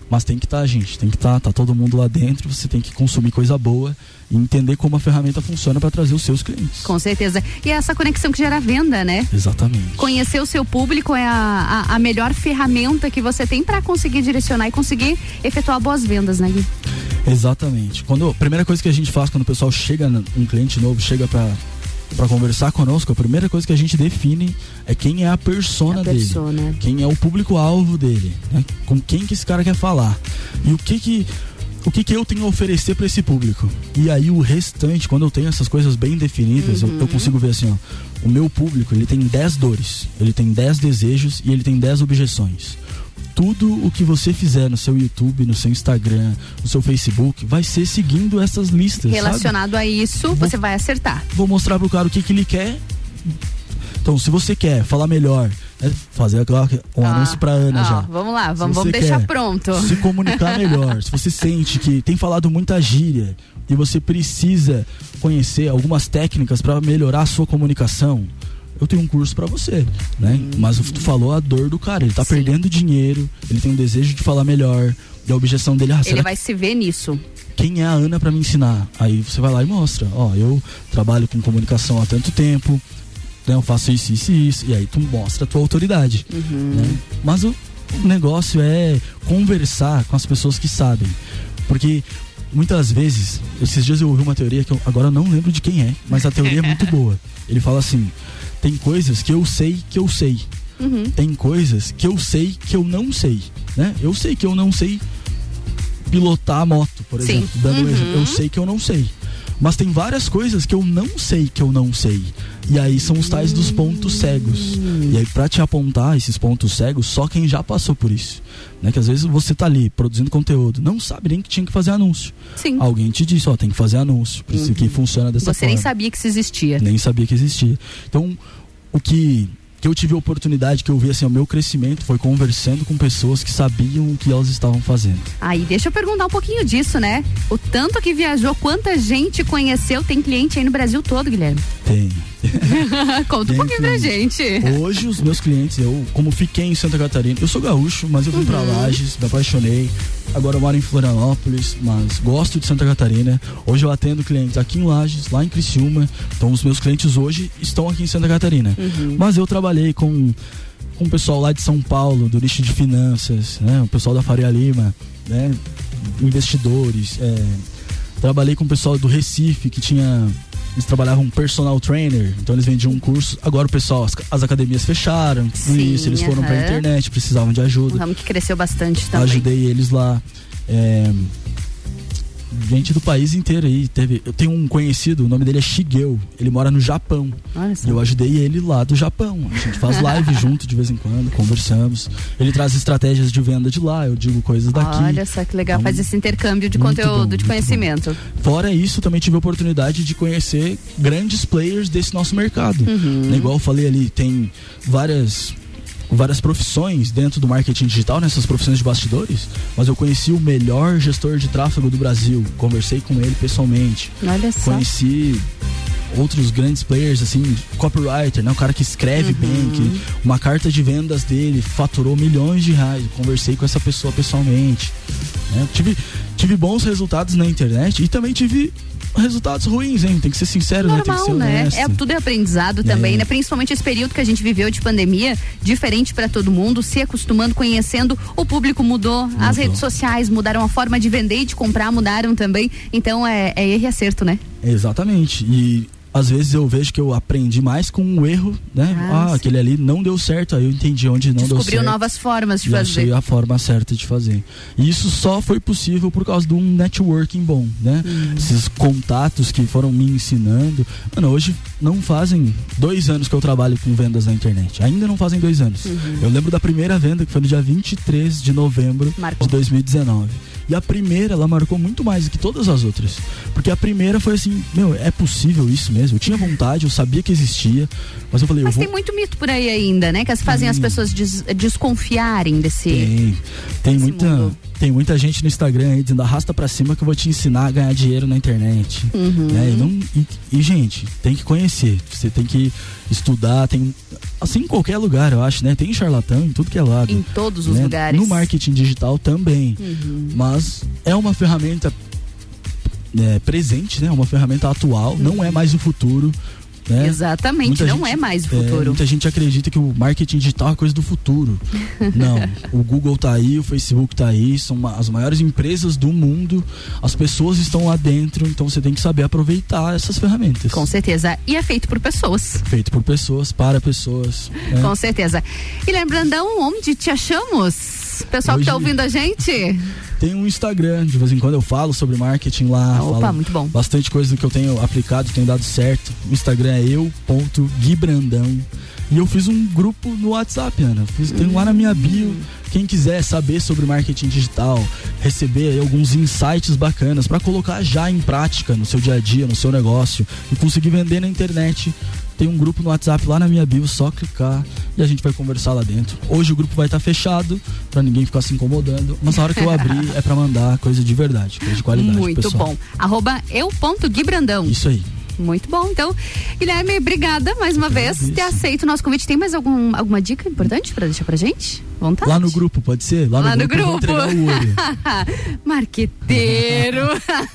Mas tem que estar, gente, tem que estar, tá, todo mundo lá dentro, você tem que consumir coisa boa e entender como a ferramenta funciona para trazer os seus clientes. Com certeza. E é essa conexão que gera venda, né? Exatamente. Conhecer o seu público é a, a, a melhor ferramenta que você tem para conseguir direcionar e conseguir efetuar boas vendas, né, Gui? Exatamente. Quando a primeira coisa que a gente faz quando o pessoal chega, um cliente novo chega para para conversar conosco, a primeira coisa que a gente define é quem é a persona, A dele, persona. quem é o público alvo dele, né? Com quem que esse cara quer falar e o que que o que que eu tenho a oferecer para esse público. E aí o restante, quando eu tenho essas coisas bem definidas, eu, eu consigo ver assim, ó, o meu público, ele tem 10 dores, ele tem 10 desejos e ele tem 10 objeções tudo o que você fizer no seu YouTube, no seu Instagram, no seu Facebook, vai ser seguindo essas listas. sabe? Relacionado a isso, você vai acertar. Vou mostrar pro cara o que, que ele quer. Então, se você quer falar melhor, né, fazer um Ah, anúncio pra Ana ó, já. Vamos lá, vamos, vamos deixar pronto. Se comunicar melhor, se você sente que tem falado muita gíria e você precisa conhecer algumas técnicas para melhorar a sua comunicação, eu tenho um curso para você, né? Mas tu falou a dor do cara, ele tá perdendo dinheiro, ele tem um desejo de falar melhor, e a objeção dele, ah, Ele vai se ver nisso. quem é a Ana para me ensinar? Aí você vai lá e mostra, ó, eu trabalho com comunicação há tanto tempo, né, eu faço isso, isso e isso, e aí tu mostra a tua autoridade. né? Mas o negócio é conversar com as pessoas que sabem, porque muitas vezes, esses dias eu ouvi uma teoria que eu, agora não lembro de quem é, mas a teoria é muito boa. Ele fala assim: tem coisas que eu sei que eu sei. Uhum. Tem coisas que eu sei que eu não sei, né? Eu sei que eu não sei pilotar a moto, por Sim. exemplo. Dando um Uhum. exemplo. Eu sei que eu não sei. Mas tem várias coisas que eu não sei que eu não sei. E aí são os tais dos pontos cegos. E aí, pra te apontar esses pontos cegos, só quem já passou por isso. Né? Que às vezes você tá ali produzindo conteúdo, não sabe nem que tinha que fazer anúncio. Sim. Alguém te disse, ó, tem que fazer anúncio. Por isso que funciona dessa Você forma. nem sabia que isso existia. Nem sabia que existia. Então, o que, que eu tive a oportunidade, que eu vi assim, o meu crescimento foi conversando com pessoas que sabiam o que elas estavam fazendo. Aí deixa eu perguntar um pouquinho disso, né? O tanto que viajou, quanta gente conheceu, tem cliente aí no Brasil todo, Guilherme. Tem. Conta um pouquinho pra gente. Hoje, os meus clientes, eu, como fiquei em Santa Catarina, eu sou gaúcho, mas eu vim pra Uhum. Lages, me apaixonei. Agora eu moro em Florianópolis, mas gosto de Santa Catarina. Hoje eu atendo clientes aqui em Lages, lá em Criciúma. Então, os meus clientes hoje estão aqui em Santa Catarina. Uhum. Mas eu trabalhei com, com o pessoal lá de São Paulo, do nicho de finanças, né? O pessoal da Faria Lima, né? Investidores. é, Trabalhei com o pessoal do Recife, que tinha. Eles trabalhavam personal trainer, então eles vendiam um curso. Agora o pessoal, as, as academias fecharam, Sim, isso, eles foram pra aham. internet, precisavam de ajuda. ramo que cresceu bastante também. Ajudei eles lá. É, gente do país inteiro aí. Teve, eu tenho um conhecido, o nome dele é Shigeu. Ele mora no Japão. Só. E eu ajudei ele lá do Japão. A gente faz live junto de vez em quando, conversamos. Ele traz estratégias de venda de lá, eu digo coisas daqui. Olha só que legal, Então, faz esse intercâmbio de conteúdo, bom, de conhecimento. Fora isso, também tive a oportunidade de conhecer grandes players desse nosso mercado. Uhum. Né, Igual eu falei ali, tem várias várias profissões dentro do marketing digital, nessas profissões de bastidores, mas eu conheci o melhor gestor de tráfego do Brasil. Conversei com ele pessoalmente. Olha só. Conheci outros grandes players, assim, copywriter, né? Um cara que escreve Uhum. bem, que uma carta de vendas dele faturou milhões de reais. Conversei com essa pessoa pessoalmente. né? Tive, tive bons resultados na internet e também tive resultados ruins, hein? Tem que ser sincero, né? Tem que ser Normal, né? É tudo é aprendizado também, É. né? Principalmente esse período que a gente viveu de pandemia, diferente para todo mundo, se acostumando, conhecendo, o público mudou, as redes sociais mudaram a forma de vender e de comprar, mudaram também. Então é, é erro e acerto, né? Exatamente. E às vezes eu vejo que eu aprendi mais com um erro, né? Ah, Ah, aquele ali não deu certo, aí eu entendi onde não deu Descobriu certo. novas formas de e fazer. achei a forma certa de fazer. E isso só foi possível por causa de um networking bom, né? Hum. Esses contatos que foram me ensinando. Mano, hoje não fazem dois anos que eu trabalho com vendas na internet. Ainda não fazem dois anos. Uhum. Eu lembro da primeira venda, que foi no dia 23 de novembro Marcou. de 2019. E a primeira, ela marcou muito mais do que todas as outras. Porque a primeira foi assim, meu, é possível isso mesmo? Eu tinha vontade, eu sabia que existia, mas eu falei, Mas eu vou... tem muito mito por aí ainda, né? Que as- fazem as pessoas des- desconfiarem desse. Tem. Tem muita, tem muita gente no Instagram aí dizendo arrasta pra cima que eu vou te ensinar a ganhar dinheiro na internet. Uhum. Né? E, não, e, e, gente, tem que conhecer. Você tem que estudar, tem. Assim em qualquer lugar, eu acho, né? Tem charlatão em tudo que é lado. Em todos os né? lugares. No marketing digital também. Uhum. Mas é uma ferramenta é, presente, né? Uma ferramenta atual, não é mais o futuro. Né? Exatamente, Muita não gente- é mais o é, futuro. muita gente acredita que o marketing digital é coisa do futuro. Não, o Google tá aí, o Facebook tá aí, são as maiores empresas do mundo, as pessoas estão lá dentro, então você tem que saber aproveitar essas ferramentas. Com certeza. E é feito por pessoas. Feito por pessoas, para pessoas. né? Com certeza. E lembrandão, onde te achamos? Pessoal que tá Hoje- ouvindo a gente? Tem um Instagram, de vez em quando eu falo sobre marketing lá. Opa, falo muito bom. Bastante coisa que eu tenho aplicado, tem dado certo. O Instagram é eu.guibrandão. E eu fiz um grupo no WhatsApp, Ana. Fiz, tem lá na minha bio. Quem quiser saber sobre marketing digital, receber aí alguns insights bacanas para colocar já em prática no seu dia a dia, no seu negócio e conseguir vender na internet. Tem um grupo no WhatsApp lá na minha bio, só clicar e a gente vai conversar lá dentro. Hoje o grupo vai estar fechado para ninguém ficar se incomodando, mas na hora que eu abrir é para mandar coisa de verdade, coisa de qualidade. Muito pessoal. bom. Arroba eu.guibrandão. Isso aí. Muito bom. Então, Guilherme, obrigada mais uma vez por ter aceito o nosso convite. Tem mais algum, alguma dica importante para deixar pra gente? Vontade? Lá no grupo, pode ser? Lá, Lá no vou grupo. entregar o olho. Marqueteiro.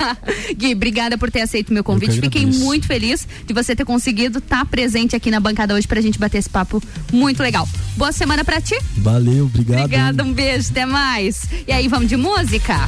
Gui, obrigada por ter aceito o meu convite. Fiquei muito feliz de você ter conseguido estar presente aqui na bancada hoje pra gente bater esse papo muito legal. Boa semana pra ti. Valeu, obrigado. Obrigada, um beijo, até mais. E aí, vamos de música?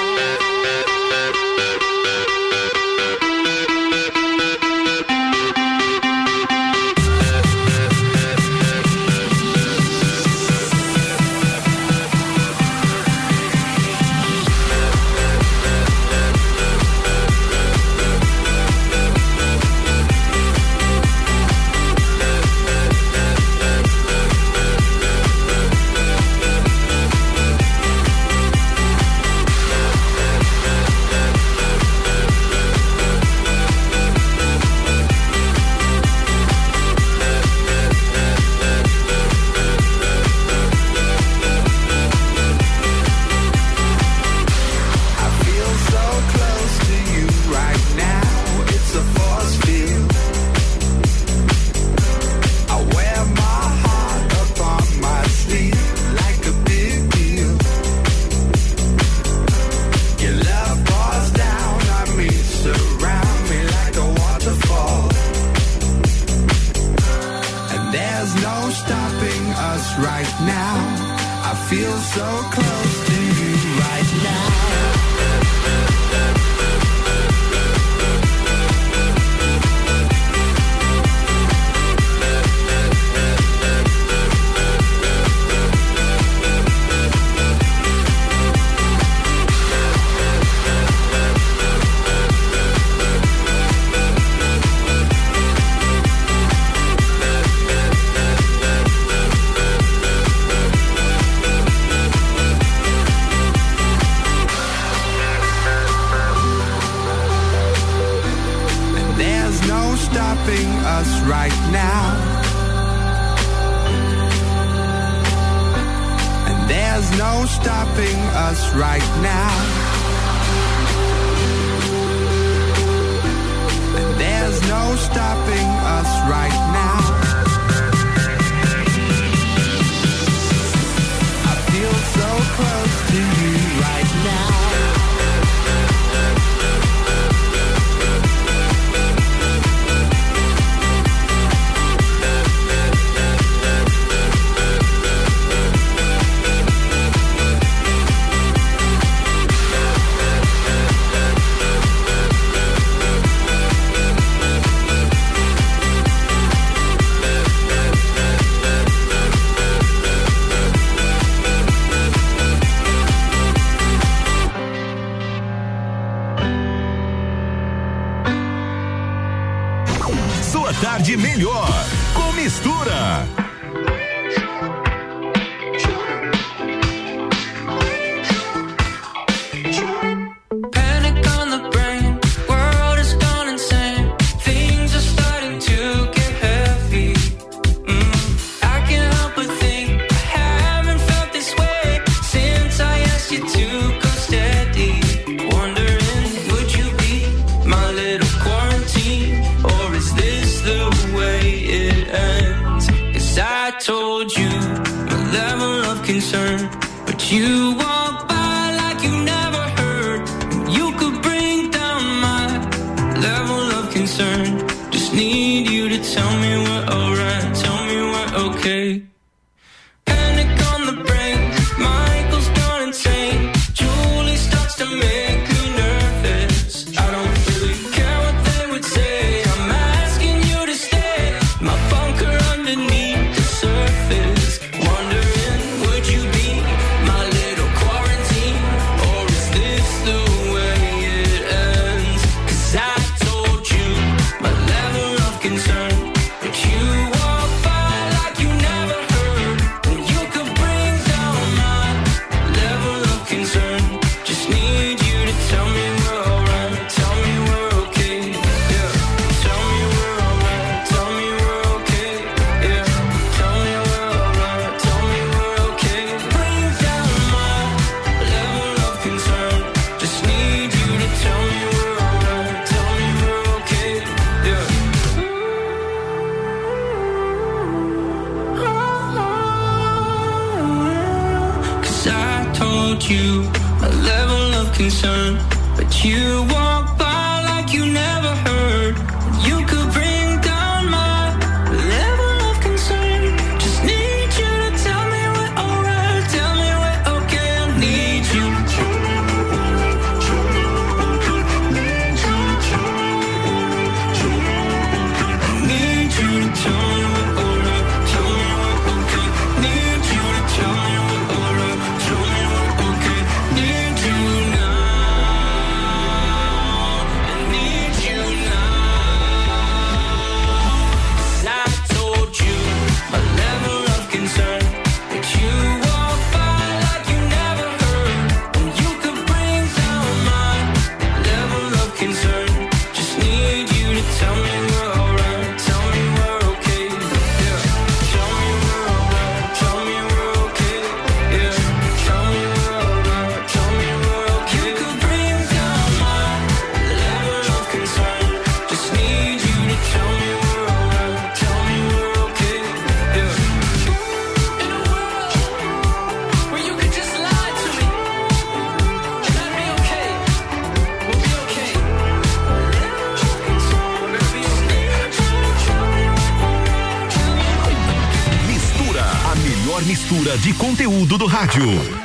Rádio.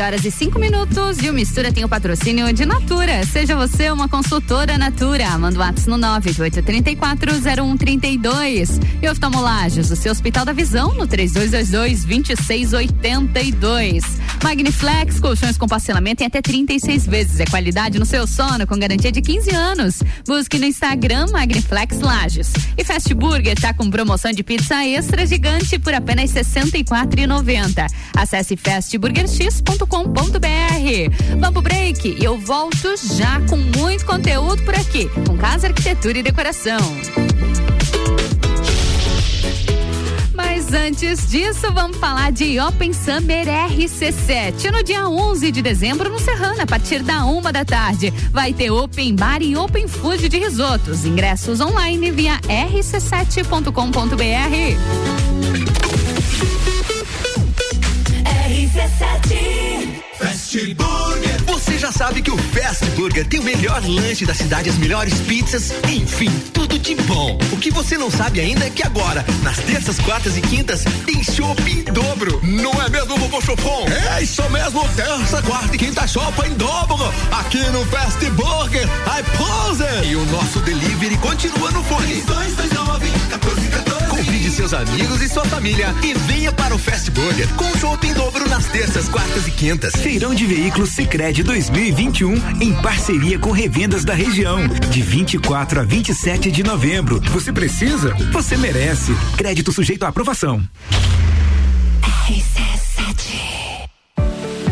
horas e 5 minutos e o Mistura tem o patrocínio de Natura. Seja você uma consultora Natura. Manda o ato no 988340132. E oftalmolagens, o seu Hospital da Visão no 3222-2682. Magniflex, colchões com parcelamento em até 36 vezes. É qualidade no seu sono com garantia de 15 anos. Busque no Instagram Magniflex Lages. E Fast Burger tá com promoção de pizza extra gigante por apenas R$ 64,90. Acesse festburgerx.com.br. Vamos pro break e eu volto já com muito conteúdo por aqui, com Casa Arquitetura e Decoração. Mas antes disso, vamos falar de Open Summer RC7. No dia 11 de dezembro, no Serrana, a partir da uma da tarde. Vai ter Open Bar e Open Food de risotos. Ingressos online via rc7.com.br. RC7 Fast Burger. Você já sabe que o Fast Burger tem o melhor lanche da cidade, as melhores pizzas, enfim, tudo de bom. O que você não sabe ainda é que agora, nas terças, quartas e quintas, tem chopp em dobro. Não é mesmo, vovô Chopon? É isso mesmo, terça, quarta e quinta chopp em dobro. Aqui no Fast Burger, I pose. E o nosso delivery continua no fone. 229 1414. Convide seus amigos e sua família e venha para o Fast Burger com chopp em dobro nas terças, quartas e quintas. Feirão de Veículos Sicredi 2021 em parceria com revendas da região, de 24 a 27 de novembro. Você precisa? Você merece. Crédito sujeito à aprovação.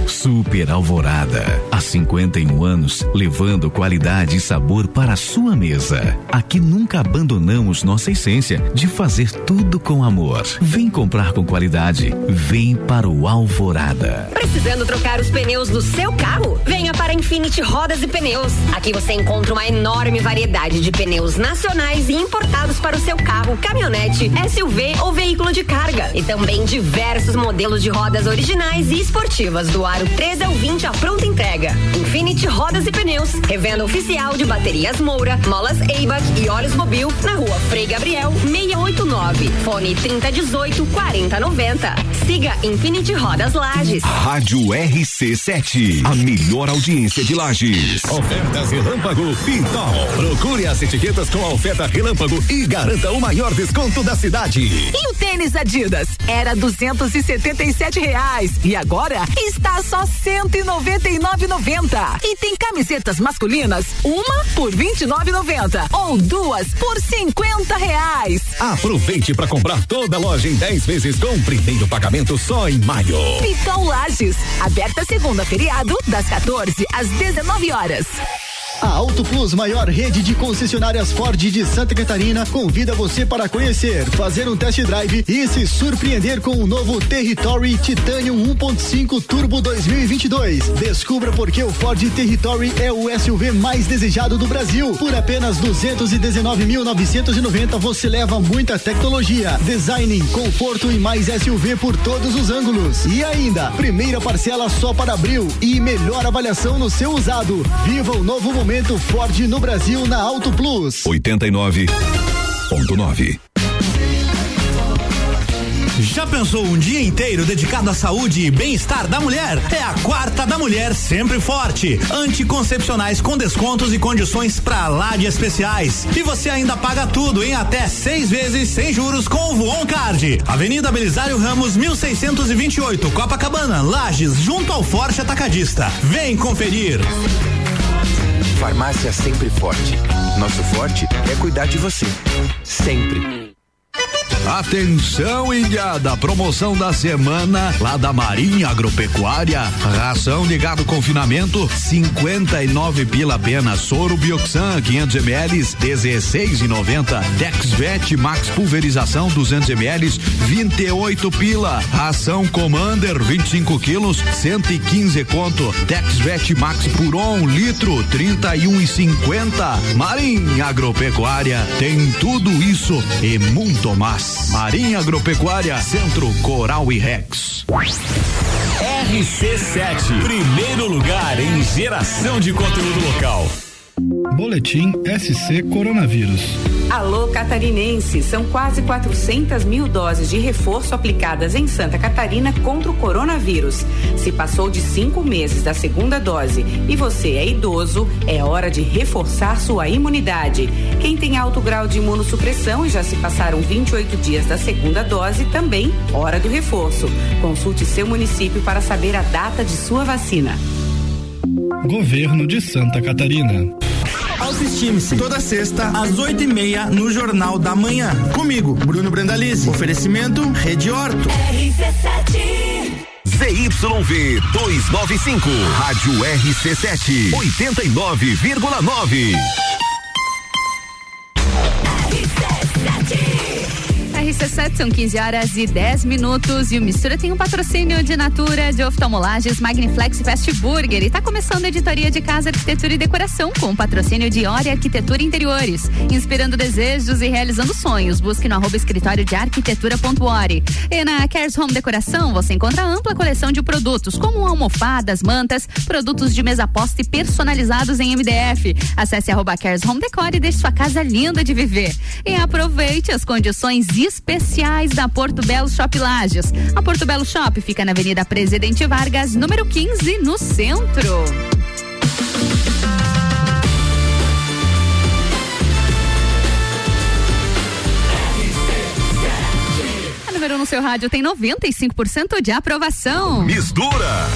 Super Alvorada. Há 51 anos, levando qualidade e sabor para a sua mesa. Aqui nunca abandonamos nossa essência de fazer tudo com amor. Vem comprar com qualidade. Vem para o Alvorada. Precisando trocar os pneus do seu carro? Venha para Infinity Rodas e Pneus. Aqui você encontra uma enorme variedade de pneus nacionais e importados para o seu carro, caminhonete, SUV ou veículo de carga. E também diversos modelos de rodas originais e esportivas do aro 13 ao 20 a pronta entrega. Infinity Rodas e Pneus, revenda oficial de baterias Moura, molas Eibach e óleos Mobil, na rua Frei Gabriel 689. Fone 3018 4090. Siga Infinity Rodas Lages. Rádio RC7, a melhor audiência de Lages. Ofertas Relâmpago Pitol. Procure as etiquetas com a oferta Relâmpago e garanta o maior desconto da cidade. E o tênis Adidas? Era 277 reais e agora está só 199,90. E tem camisetas masculinas, uma por 29,90 ou duas por 50 reais. Aproveite para comprar toda a loja em 10 vezes com primeiro pagamento só em maio. Pitol Lages, aberta segunda feriado, das 14 às 19 horas. A Auto Plus, maior rede de concessionárias Ford de Santa Catarina, convida você para conhecer, fazer um test drive e se surpreender com o novo Territory Titanium 1.5 Turbo 2022. Descubra por que o Ford Territory é o SUV mais desejado do Brasil. Por apenas 219.990 você leva muita tecnologia, design, conforto e mais SUV por todos os ângulos. E ainda, primeira parcela só para abril e melhor avaliação no seu usado. Viva o novo momento Ford no Brasil na Auto Plus. 89.9. Já pensou um dia inteiro dedicado à saúde e bem-estar da mulher? É a quarta da mulher sempre forte. Anticoncepcionais com descontos e condições pra lá de especiais. E você ainda paga tudo em até seis vezes sem juros com o Voon Card. Avenida Belisário Ramos, 1628, Copacabana, Lages, junto ao Forte Atacadista. Vem conferir. Farmácia Sempre Forte. Nosso forte é cuidar de você. Sempre. Atenção, Ilhada, promoção da semana lá da Marinha Agropecuária. Ração de gado confinamento, 59 pila apenas. Soro Bioxan, 500 ml, 16,90. Dexvet Max Pulverização, 200 ml, 28 pila. Ração Commander, 25 quilos, 115 conto. Dexvet Max Puron, litro, 31,50. Marinha Agropecuária tem tudo isso e muito mais. Marinha Agropecuária, Centro Coral e Rex. RC7, primeiro lugar em geração de conteúdo local. Boletim SC Coronavírus. Alô catarinense, são quase 400 mil doses de reforço aplicadas em Santa Catarina contra o coronavírus. Se passou de cinco meses da segunda dose e você é idoso, é hora de reforçar sua imunidade. Quem tem alto grau de imunossupressão e já se passaram 28 dias da segunda dose, também hora do reforço. Consulte seu município para saber a data de sua vacina. Governo de Santa Catarina. Autoestime-se. Toda sexta, às oito e meia, no Jornal da Manhã. Comigo, Bruno Brandalize. Oferecimento Rede Horto. ZYV 295, Rádio RC7, 89,9. RC7 RC7, são 15 horas e 10 minutos. E o Mistura tem um patrocínio de Natura, de oftalmolagens, Magniflex e Fast Burger. E tá começando a editoria de casa, arquitetura e decoração com patrocínio de Ori Arquitetura Interiores. Inspirando desejos e realizando sonhos. Busque no arroba escritório de arquitetura.ori. E na Cares Home Decoração você encontra ampla coleção de produtos, como almofadas, mantas, produtos de mesa posta e personalizados em MDF. Acesse arroba Cares Home Decor e deixe sua casa linda de viver. E aproveite as condições especiais da Porto Belo Shop Lages. A Porto Belo Shop fica na Avenida Presidente Vargas, número 15, no centro. A número 1 no seu rádio tem 95% de aprovação. Mistura.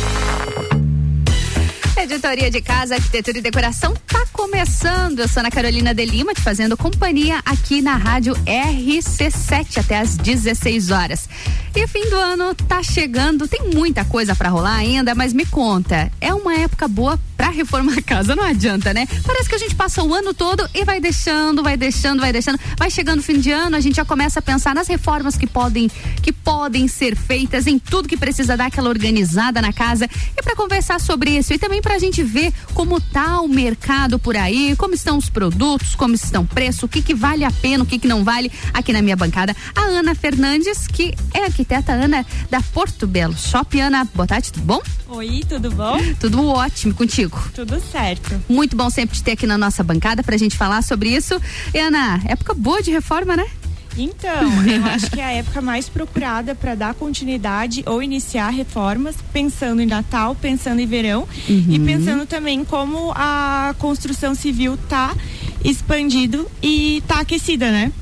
Editoria de Casa, Arquitetura e Decoração tá começando. Eu sou Ana Carolina de Lima, te fazendo companhia aqui na rádio RC7 até às 16 horas. E fim do ano tá chegando, tem muita coisa para rolar ainda, mas me conta, é uma época boa para reformar a casa, não adianta, né? Parece que a gente passa o ano todo e vai deixando, vai deixando, vai deixando. Vai chegando o fim de ano, a gente já começa a pensar nas reformas que podem que podem ser feitas, em tudo que precisa dar aquela organizada na casa. E para conversar sobre isso e também pra gente ver como tá o mercado por aí, como estão os produtos, como estão preços, o que que vale a pena, o que que não vale, aqui na minha bancada, a Ana Fernandes, que é arquiteta Ana da Porto Belo Shop. Ana, boa tarde, tudo bom? Oi, tudo bom? Tudo ótimo contigo. Tudo certo. Muito bom sempre te ter aqui na nossa bancada pra gente falar sobre isso. E Ana, época boa de reforma, né? Então, eu acho que é a época mais procurada para dar continuidade ou iniciar reformas, pensando em Natal, pensando em verão Uhum. e pensando também como a construção civil tá expandido e tá aquecida, né?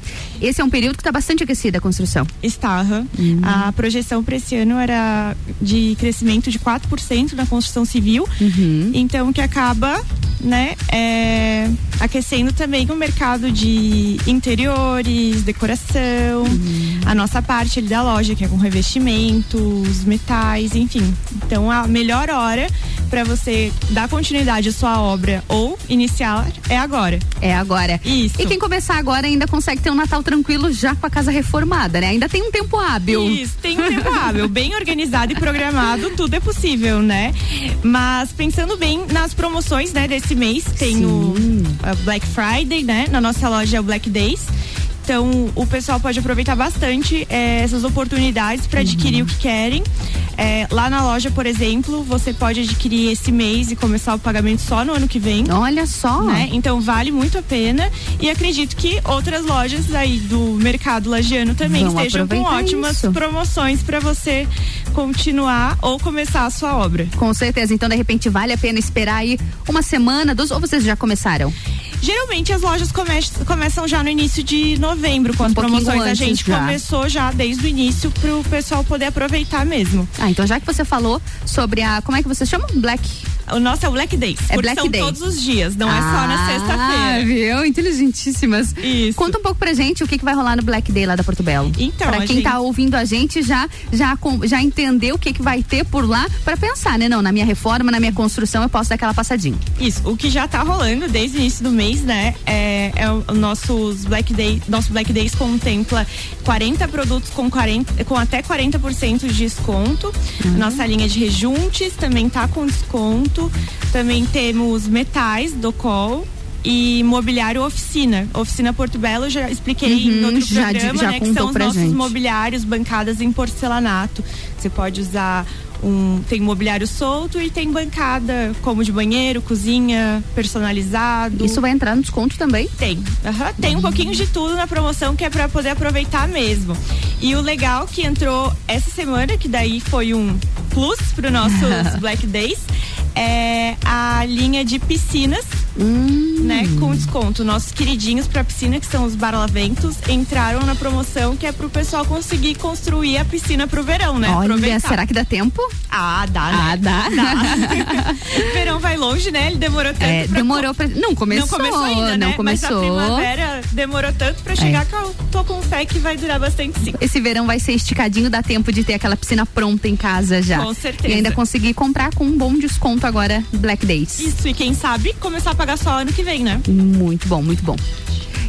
Esse é um período que está bastante aquecida a construção. Está. Uhum. A projeção para esse ano era de crescimento de 4% na construção civil. Uhum. Então, que acaba, né, é, aquecendo também o mercado de interiores, decoração, Uhum. a nossa parte ali da loja, que é com revestimentos, metais, enfim. Então, a melhor hora para você dar continuidade à sua obra ou iniciar é agora. É agora. Isso. E quem começar agora ainda consegue ter um Natal tranquilo já com a casa reformada, né? Ainda tem um tempo hábil. Isso, tem um tempo hábil, bem organizado e programado, tudo é possível, né? Mas pensando bem nas promoções, né, desse mês, tem o a Black Friday, né? Na nossa loja é o Black Days. Então, o pessoal pode aproveitar bastante eh, essas oportunidades para adquirir o que querem. Eh, lá na loja, por exemplo, você pode adquirir esse mês e começar o pagamento só no ano que vem. Olha só. Né? Então, vale muito a pena. E acredito que outras lojas aí do mercado lagiano também Vão estejam com ótimas isso. promoções para você continuar ou começar a sua obra. Com certeza. Então, de repente, vale a pena esperar aí uma semana, duas, ou vocês já começaram? Geralmente as lojas come- começam já no início de novembro com as Um pouquinho promoções. A gente já. começou já desde o início para o pessoal poder aproveitar mesmo. Ah, então já que você falou sobre a. Como é que você chama? Black. O nosso é o Black Days. É Black são Day. todos os dias, não é só na Ah, sexta-feira. viu? Inteligentíssimas. Isso. Conta um pouco pra gente o que, que vai rolar no Black Day lá da Porto Belo. Então, pra quem gente- tá ouvindo a gente já já já entendeu o que que vai ter por lá pra pensar, né? Não, na minha reforma, na minha construção eu posso dar aquela passadinha. Isso, o que já tá rolando desde o início do mês, né? É, é o, nossos Black Day, nosso Black Days contempla 40 produtos com 40, com até 40% de desconto. Nossa linha de rejuntes também tá com desconto. Também temos metais do Col. E mobiliário oficina. Oficina Porto Belo, eu já expliquei em Uhum, outro já programa, já né? Que são os nossos gente. mobiliários, bancadas em porcelanato. Você pode usar um. Tem mobiliário solto e tem bancada como de banheiro, cozinha, personalizado. Isso vai entrar no desconto também? Tem. Aham, Tem um pouquinho de tudo na promoção que é pra poder aproveitar mesmo. E o legal que entrou essa semana, que daí foi um plus pro nossos Black Days, é a linha de piscinas, Hum. né, com desconto. Nossos queridinhos pra piscina, que são os barlaventos, entraram na promoção que é pro pessoal conseguir construir a piscina pro verão, né? Olha, Aproveitar. será que dá tempo? Ah, dá, né? Ah, dá. verão vai longe, né? Ele demorou tanto É, pra demorou pra. Não começou, não começou ainda, não né? começou. Mas a primavera demorou tanto pra chegar É. que eu tô com fé que vai durar bastante sim. Esse verão vai ser esticadinho, dá tempo de ter aquela piscina pronta em casa já. Com certeza. E ainda conseguir comprar com um bom desconto agora, Black Days. Isso, e quem sabe começar a pagar só ano que vem, né? Muito bom, muito bom.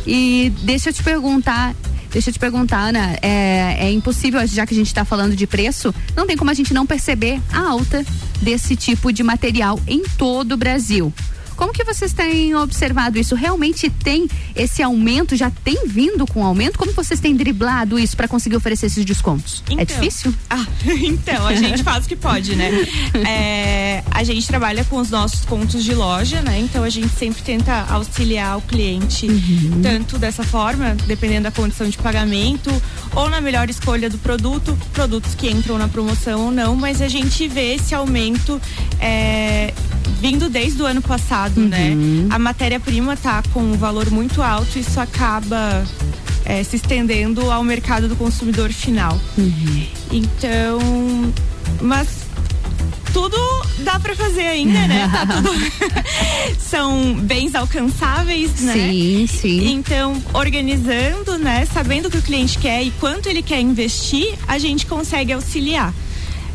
E deixa eu te perguntar, Deixa eu te perguntar, Ana, é, é impossível, já que a gente está falando de preço, não tem como a gente não perceber a alta desse tipo de material em todo o Brasil. Como que vocês têm observado isso? Realmente tem esse aumento? Já tem vindo com aumento? Como vocês têm driblado isso para conseguir oferecer esses descontos? é Então. difícil? Ah, então, a gente faz o que pode, né? É, a gente trabalha com os nossos pontos de loja, né? Então a gente sempre tenta auxiliar o cliente, tanto dessa forma, dependendo da condição de pagamento, ou na melhor escolha do produto, produtos que entram na promoção ou não, mas a gente vê esse aumento é, vindo desde o ano passado, né? A matéria-prima tá com um valor muito alto, isso acaba é, se estendendo ao mercado do consumidor final. Então, mas tudo dá pra fazer ainda, né? Tá tudo... São bens alcançáveis, né? Sim, sim. Então, organizando, né? Sabendo o que o cliente quer e quanto ele quer investir, a gente consegue auxiliar.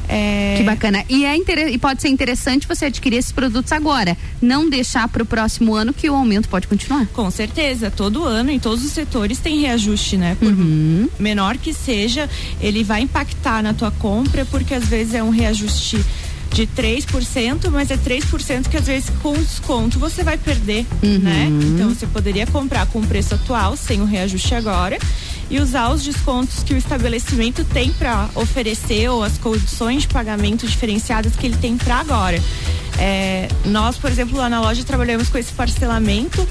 É... Que bacana. E, é inter... e pode ser interessante você adquirir esses produtos agora. Não deixar para o próximo ano que o aumento pode continuar. Com certeza, todo ano, em todos os setores, tem reajuste, né? Por menor que seja, ele vai impactar na tua compra, porque às vezes é um reajuste de 3%, mas é 3% que às vezes com desconto você vai perder, né? Então você poderia comprar com o preço atual, sem o reajuste agora, e usar os descontos que o estabelecimento tem para oferecer ou as condições de pagamento diferenciadas que ele tem para agora. É, nós, por exemplo, lá na loja trabalhamos com esse parcelamento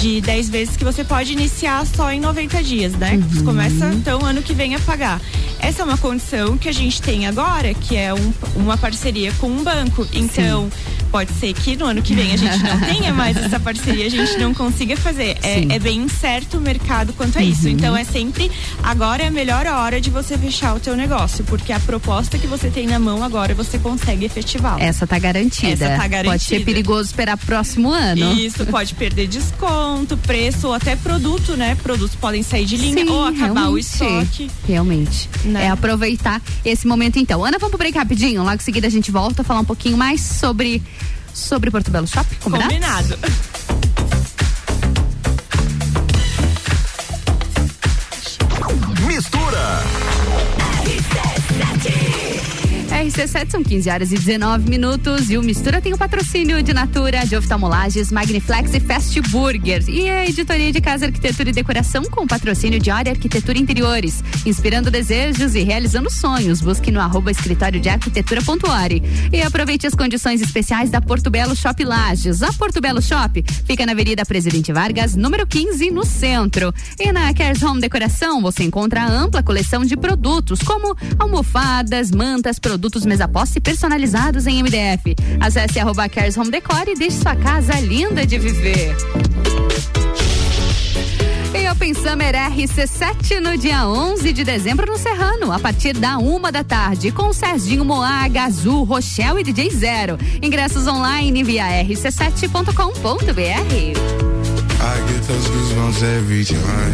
de 10 vezes que você pode iniciar só em 90 dias, né? Você começa então ano que vem a pagar. Essa é uma condição que a gente tem agora, que é um- uma parceria com um banco. Então, pode ser que no ano que vem a gente não tenha mais essa parceria, a gente não consiga fazer. É, é bem incerto o mercado quanto a isso. Então, é sempre agora é a melhor hora de você fechar o teu negócio, porque a proposta que você tem na mão agora você consegue efetivá-la. Essa tá garantida. Essa tá garantida. Pode ser perigoso esperar próximo ano. Isso, pode perder desconto, preço ou até produto, né? Produtos podem sair de linha Sim, ou acabar o estoque. Realmente. Né? É aproveitar esse momento então. Ana, vamos pro break rapidinho. Logo em seguida a gente volta a falar um pouquinho mais sobre sobre Porto Belo Shop. Combinado? Combinado. RC7 são 15 horas e 19 minutos e o Mistura tem o patrocínio de Natura, de Oftalmolages, Magniflex e Fast Burger. E a editoria de Casa Arquitetura e Decoração com patrocínio de Área Arquitetura Interiores, inspirando desejos e realizando sonhos. Busque no arroba escritório de arquitetura.ore. E aproveite as condições especiais da Porto Belo Shop Lages. A Porto Belo Shop fica na Avenida Presidente Vargas, número 15, no centro. E na Cares Home Decoração você encontra a ampla coleção de produtos, como almofadas, mantas, produtos mesa posse personalizados em MDF. Acesse arroba Cares Home Decor e deixe sua casa linda de viver. E Open Summer RC7 no dia 11 de dezembro no Serrano, a partir da uma da tarde, com Serginho Moaga, Azul, Rochelle e DJ Zero. Ingressos online via rc7.com.br. I get those goosebumps every time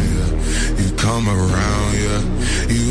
you come around. Yeah, you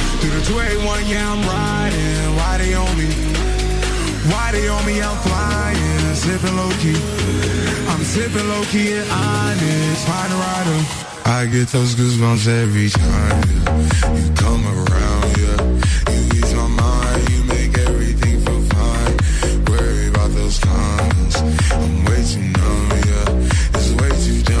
through the 281, yeah, I'm riding. Why they on me? Why they on me? I'm flying, sipping low key. I'm sipping low key and honest, find a rider. I get those goosebumps every time. You come around, yeah. You ease my mind, you make everything feel fine. Worry about those comments. I'm way too numb, yeah. It's way too dumb,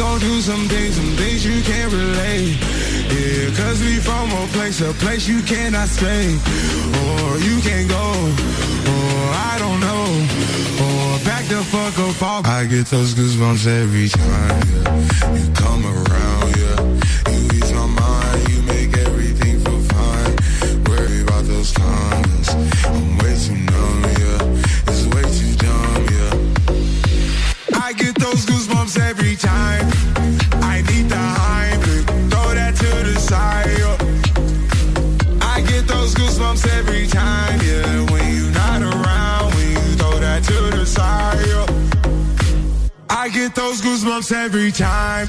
Gon' do some things, some things you can't relate. Yeah, cause we from a place, a place you cannot stay. Or you can't go, or I don't know. Or back the fuck up off. I get those goosebumps every time. You come around, to the side. yeah. I get those goosebumps every time.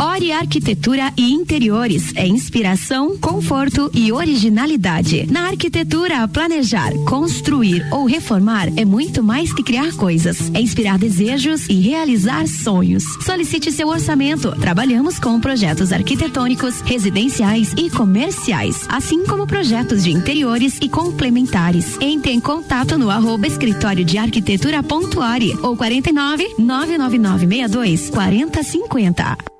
Ori Arquitetura e Interiores é inspiração, conforto e originalidade. Na arquitetura, planejar, construir ou reformar é muito mais que criar coisas. É inspirar desejos e realizar sonhos. Solicite seu orçamento. Trabalhamos com projetos arquitetônicos, residenciais e comerciais, assim como projetos de interiores e complementares. Entre em contato no arroba escritório de ou 49 99962 4050.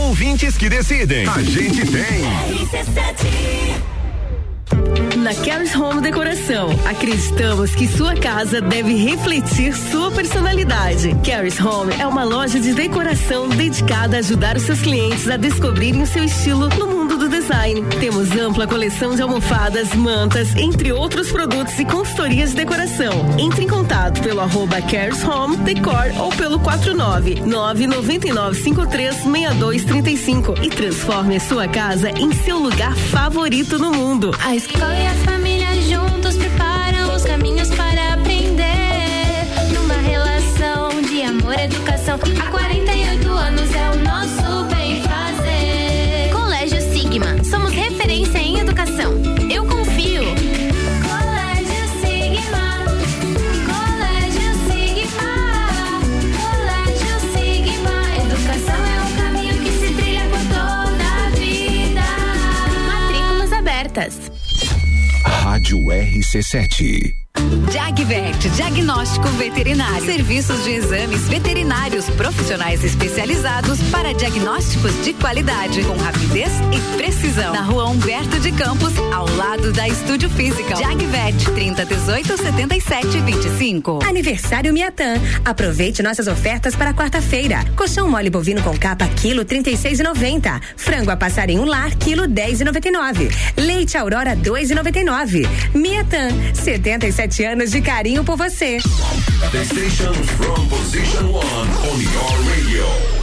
Ouvintes que decidem. A gente tem. Na Caris Home Decoração, acreditamos que sua casa deve refletir sua personalidade. Caris Home é uma loja de decoração dedicada a ajudar os seus clientes a descobrirem o seu estilo no mundo do design. Temos ampla coleção de almofadas, mantas, entre outros produtos e consultorias de decoração. Entre em contato pelo arroba Caris Home Decor ou pelo 49 999536235 e transforme a sua casa em seu lugar favorito no mundo. A escola e a família juntos preparam os caminhos para aprender. Numa relação de amor educação. Há 48 Rádio RC7. Jagvet, diagnóstico veterinário. Serviços de exames veterinários profissionais especializados para diagnósticos de qualidade, com rapidez e precisão. Na rua Humberto de Campos, ao lado da Estúdio Física. Jagvet, 30 18 77 25. Aniversário Miatan. Aproveite nossas ofertas para quarta-feira. Colchão mole bovino com capa quilo 36,90. Frango a passarinho lar quilo 10,99. Leite Aurora 2,99. Miatan, 77 anos de carinho por você. From position one on your radio.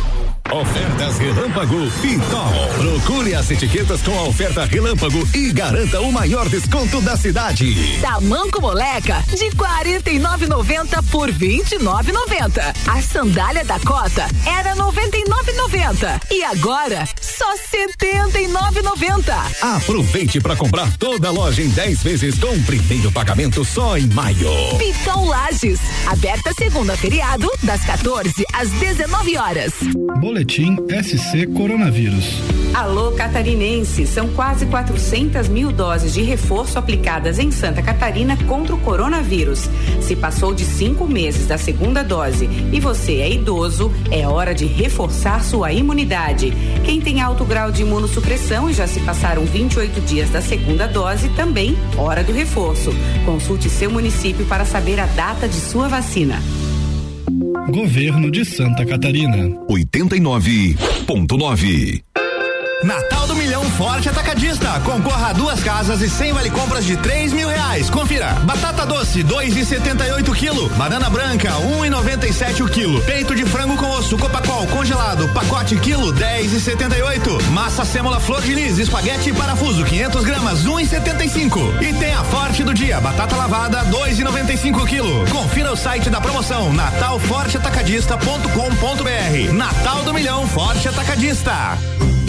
Ofertas Relâmpago Pitol. Procure as etiquetas com a oferta Relâmpago e garanta o maior desconto da cidade. Tamanco Moleca de 49,90 por 29,90. A sandália da Cota era 99,90 e agora só 79,90. Aproveite para comprar toda a loja em 10 vezes com primeiro pagamento só em maio. Pitol Lages, aberta segunda feriado das 14 às 19 horas. Boletim Boletim SC Coronavírus. Alô Catarinense, são quase 400 mil doses de reforço aplicadas em Santa Catarina contra o coronavírus. Se passou de cinco meses da segunda dose e você é idoso, é hora de reforçar sua imunidade. Quem tem alto grau de imunossupressão e já se passaram 28 dias da segunda dose, também hora do reforço. Consulte seu município para saber a data de sua vacina. Governo de Santa Catarina. 89.9. Natal do Milhão Forte Atacadista. Concorra a duas casas e cem vale compras de três mil reais. Confira. Batata doce, dois e setenta e oito quilo. Banana branca, um e noventa e sete o quilo. Peito de frango com osso Copacol congelado, pacote quilo, dez e setenta e oito. Massa sêmola flor de lis, espaguete e parafuso, 500 gramas, um e setenta e cinco. E tem a Forte do dia, batata lavada, dois e noventa e cinco quilo. Confira o site da promoção, natalforteatacadista.com.br. Natal do Milhão Forte Atacadista.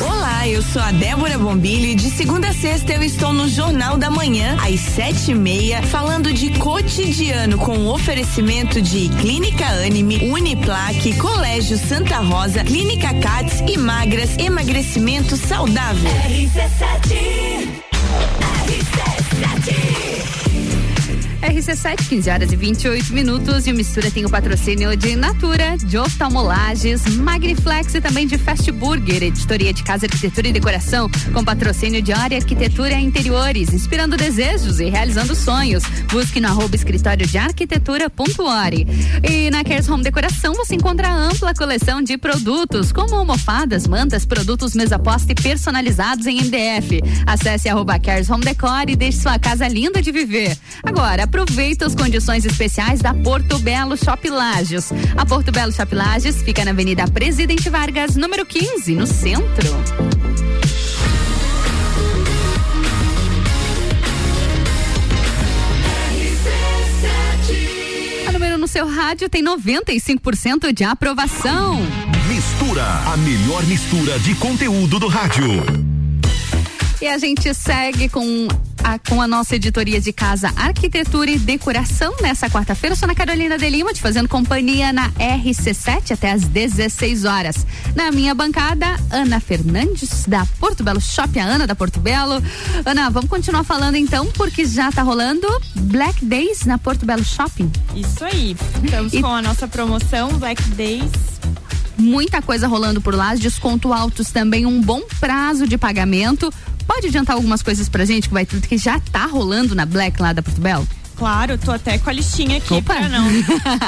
Olá, eu sou a Débora Bombilho e de segunda a sexta eu estou no Jornal da Manhã, às sete e meia, falando de cotidiano com oferecimento de Clínica Anime, Uniplaque, Colégio Santa Rosa, Clínica Cats e Magras, emagrecimento saudável. RC7, 15 horas e 28 minutos. E o Mistura tem o patrocínio de Natura, de Oftalmolages, Magniflex e também de Fast Burger, editoria de casa, arquitetura e decoração, com patrocínio de Área Arquitetura e Interiores, inspirando desejos e realizando sonhos. Busque no arroba escritório de arquitetura.ore. E na Cares Home Decoração você encontra ampla coleção de produtos, como almofadas, mantas, produtos mesa posta e personalizados em MDF. Acesse arroba Cares Home Decor e deixe sua casa linda de viver. Agora, aproveita as condições especiais da Porto Belo Shop Lages. A Porto Belo Shop Lages fica na Avenida Presidente Vargas, número 15, no centro. A número no seu rádio tem 95% de aprovação. Mistura, a melhor mistura de conteúdo do rádio. E a gente segue com a, com a nossa editoria de casa Arquitetura e Decoração nessa quarta-feira. Sou na Carolina de Lima, te fazendo companhia na RC7 até às 16 horas. Na minha bancada, Ana Fernandes, da Porto Belo Shopping, a Ana da Porto Belo. Ana, vamos continuar falando então, porque já tá rolando Black Days na Porto Belo Shopping. Isso aí. Estamos E- com a nossa promoção Black Days. Muita coisa rolando por lá, desconto altos também, um bom prazo de pagamento. Pode adiantar algumas coisas pra gente que vai tudo que já tá rolando na Black lá da Porto Belo? Claro, tô até com a listinha aqui Opa. pra não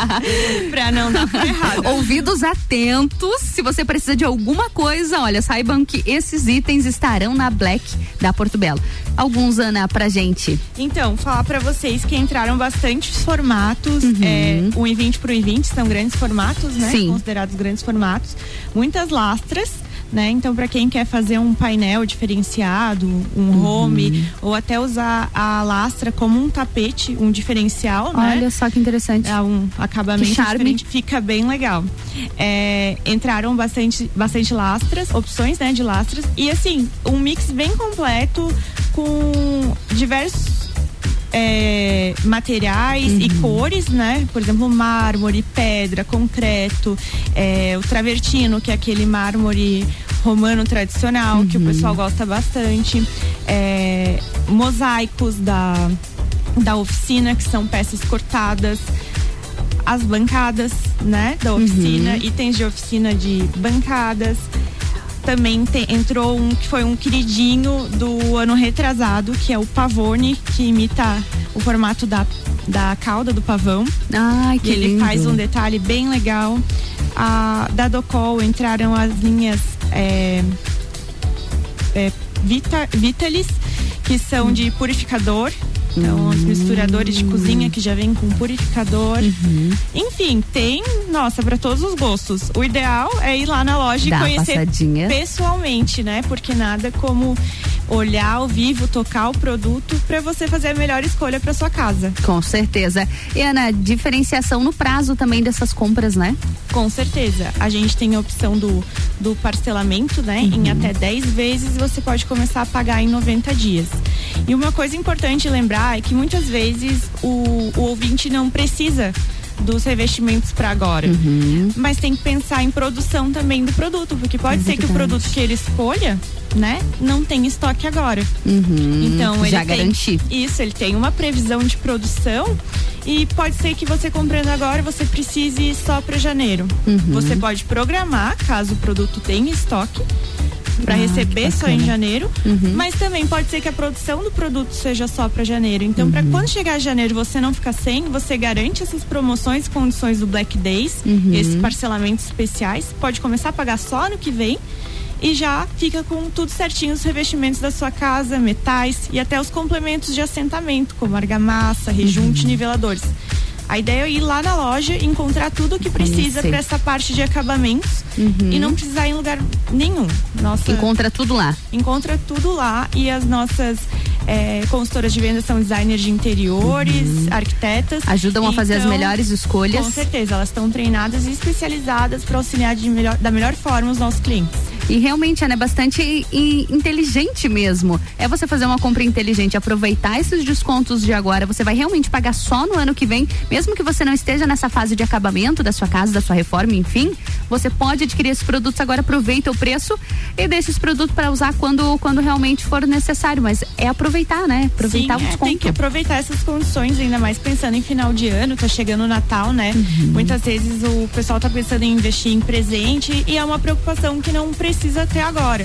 pra não dar por errado. Ouvidos atentos, se você precisa de alguma coisa, olha, saibam que esses itens estarão na Black da Porto Belo. Alguns, Ana, pra gente. Então, falar pra vocês que entraram bastantes formatos, Uhum. é, o I20 pro I20 são grandes formatos, né? Sim. Considerados grandes formatos. Muitas lastras, né? Então, pra quem quer fazer um painel diferenciado, um Uhum. home, ou até usar a lastra como um tapete, um diferencial, né? Olha só que interessante. É um acabamento Que charme. diferente, fica bem legal. É, entraram bastante, bastante lastras, opções, né, de lastras. E assim, um mix bem completo com diversos é, materiais e cores, né? Por exemplo, mármore, pedra, concreto, é, o travertino, que é aquele mármore romano tradicional, que o pessoal gosta bastante. É, mosaicos da, da oficina, que são peças cortadas. As bancadas, né, da oficina, itens de oficina de bancadas. Também tem- entrou um que foi um queridinho do ano retrasado, que é o pavone, que imita o formato da, da cauda do pavão. Ai, que e ele lindo. faz um detalhe bem legal. A, da Docol entraram as linhas é, é, Vita, Vitalis, que são de purificador. Então, os misturadores de cozinha que já vem com purificador. Enfim, tem, nossa, para todos os gostos. O ideal é ir lá na loja Dá e conhecer passadinha. pessoalmente, né? Porque nada como olhar ao vivo, tocar o produto para você fazer a melhor escolha para sua casa. Com certeza. E Ana, diferenciação no prazo também dessas compras, né? Com certeza. A gente tem a opção do, do parcelamento, né? Em até 10 vezes você pode começar a pagar em 90 dias. E uma coisa importante lembrar é que muitas vezes o, o ouvinte não precisa dos revestimentos para agora. Mas tem que pensar em produção também do produto, porque pode ser que o produto que ele escolha, né, não tem estoque agora. Uhum. Então ele Já tem, garantir. Isso, ele tem uma previsão de produção e pode ser que você comprando agora você precise só para janeiro. Uhum. Você pode programar caso o produto tenha estoque para Ah, receber só em janeiro, Uhum. mas também pode ser que a produção do produto seja só para janeiro. Então, para quando chegar janeiro você não ficar sem, você garante essas promoções condições do Black Days, Uhum. esses parcelamentos especiais, pode começar a pagar só no que vem e já fica com tudo certinho os revestimentos da sua casa, metais e até os complementos de assentamento, como argamassa, rejunte, niveladores. A ideia é ir lá na loja e encontrar tudo o que precisa para essa parte de acabamentos e não precisar ir em lugar nenhum. Nossa, Encontra tudo lá. encontra tudo lá e as nossas eh, consultoras de venda são designers de interiores, arquitetas. Ajudam a fazer as Então, melhores escolhas. Com certeza, elas estão treinadas e especializadas para auxiliar de melhor, da melhor forma os nossos clientes. E realmente, é bastante inteligente mesmo. É você fazer uma compra inteligente, aproveitar esses descontos de agora. Você vai realmente pagar só no ano que vem, mesmo que você não esteja nessa fase de acabamento da sua casa, da sua reforma, enfim. Você pode adquirir esses produtos agora, aproveita o preço e deixa esse produto para usar quando, quando realmente for necessário. Mas é aproveitar, né? Aproveitar Sim, o é, desconto. tem que aproveitar essas condições, ainda mais pensando em final de ano, tá chegando o Natal, né? Uhum. Muitas vezes o pessoal tá pensando em investir em presente e é uma preocupação que não precisa ter agora.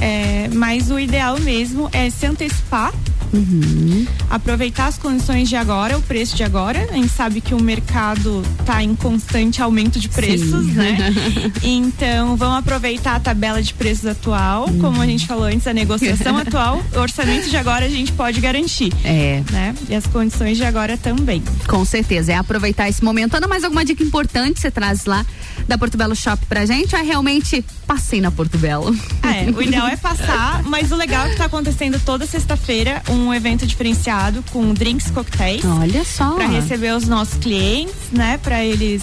É, mas o ideal mesmo é se antecipar Uhum. aproveitar as condições de agora, o preço de agora. A gente sabe que o mercado está em constante aumento de preços, Sim. né? Então, vamos aproveitar a tabela de preços atual, como a gente falou antes, a negociação atual, o orçamento de agora a gente pode garantir. É. Né? E as condições de agora também. Com certeza, é aproveitar esse momento. Ana, mais alguma dica importante você traz lá da Porto Belo Shop pra gente? Ou é realmente passei na Porto Belo? É, o ideal é passar, mas o legal é que tá acontecendo toda sexta-feira um evento diferenciado com drinks coquetéis. Olha só. Para receber os nossos clientes, né? Para eles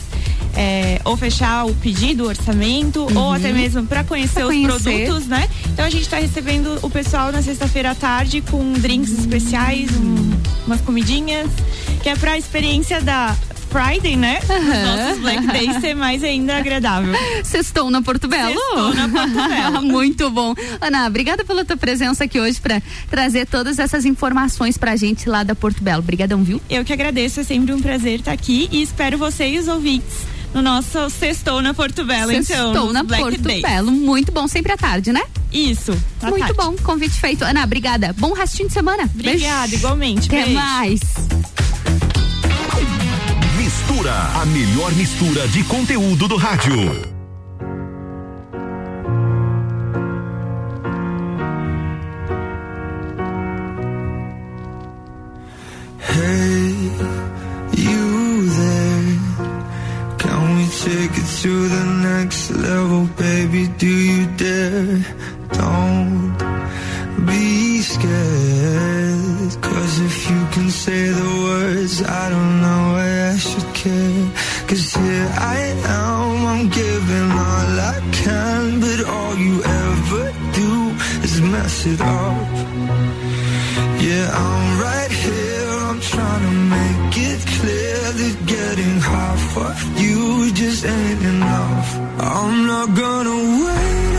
é, ou fechar o pedido, o orçamento, ou até mesmo para conhecer Uhum. Pra os conhecer. produtos, né? Então a gente tá recebendo o pessoal na sexta-feira à tarde com drinks especiais, um- umas comidinhas, que é pra experiência da Friday, né? Os nossos Black Days ser mais ainda agradável. Sextou na Porto Belo? Sextou na Porto Belo. Muito bom. Ana, obrigada pela tua presença aqui hoje para trazer todas essas informações pra gente lá da Porto Belo. Obrigadão, viu? Eu que agradeço, é sempre um prazer estar aqui e espero vocês ouvintes no nosso Sextou na Porto Belo, então. Sextou nos na Black Porto Days. Belo. Muito bom, sempre à tarde, né? Isso. Muito tarde. bom, convite feito. Ana, obrigada. Bom restinho de semana. Obrigada, Beijo. igualmente. Até Beijo. mais. Mistura, a melhor mistura de conteúdo do rádio. Take it to the next level, baby? Do you dare? Don't be scared. Cause if you say the words, I don't know why I should care. Cause here I am, I'm giving all I can, but all you ever do is mess it up. Yeah, I'm right here. I'm trying to make it clear that getting half of you just ain't enough. I'm not gonna wait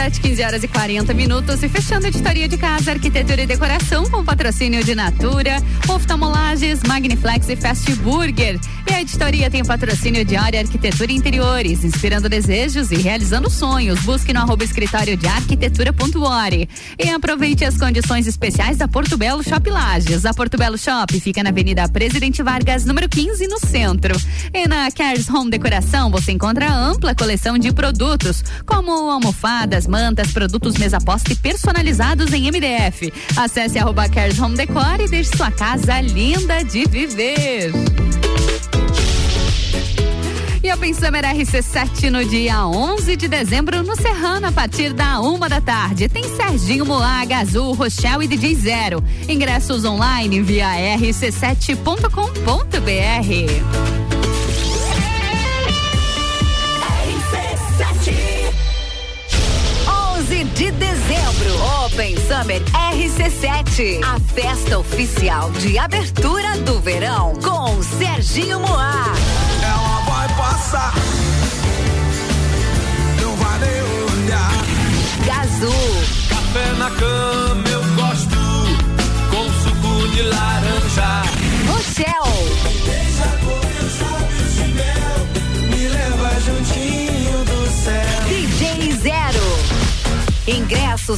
RC7, 15 horas e 40 minutos. E fechando a editoria de casa, arquitetura e decoração com patrocínio de Natura, oftalmolages, Magniflex e Fast Burger. A editoria tem patrocínio de área arquitetura e interiores, inspirando desejos e realizando sonhos. Busque no arroba escritório de arquitetura.ore. E aproveite as condições especiais da Porto Belo Shop Lages. A Porto Belo Shop fica na Avenida Presidente Vargas, número 15, no centro. E na Cares Home Decoração você encontra ampla coleção de produtos, como almofadas, mantas, produtos mesa posta e personalizados em MDF. Acesse arroba Cares Home Decor e deixe sua casa linda de viver. E Open Summer RC7 no dia 11 de dezembro no Serrano, a partir da uma da tarde. Tem Serginho Moaga, Azul, Rochelle e DJ Zero. Ingressos online via rc7.com.br. 11 de dezembro, Open Summer RC7, a festa oficial de abertura do verão com Serginho Moá.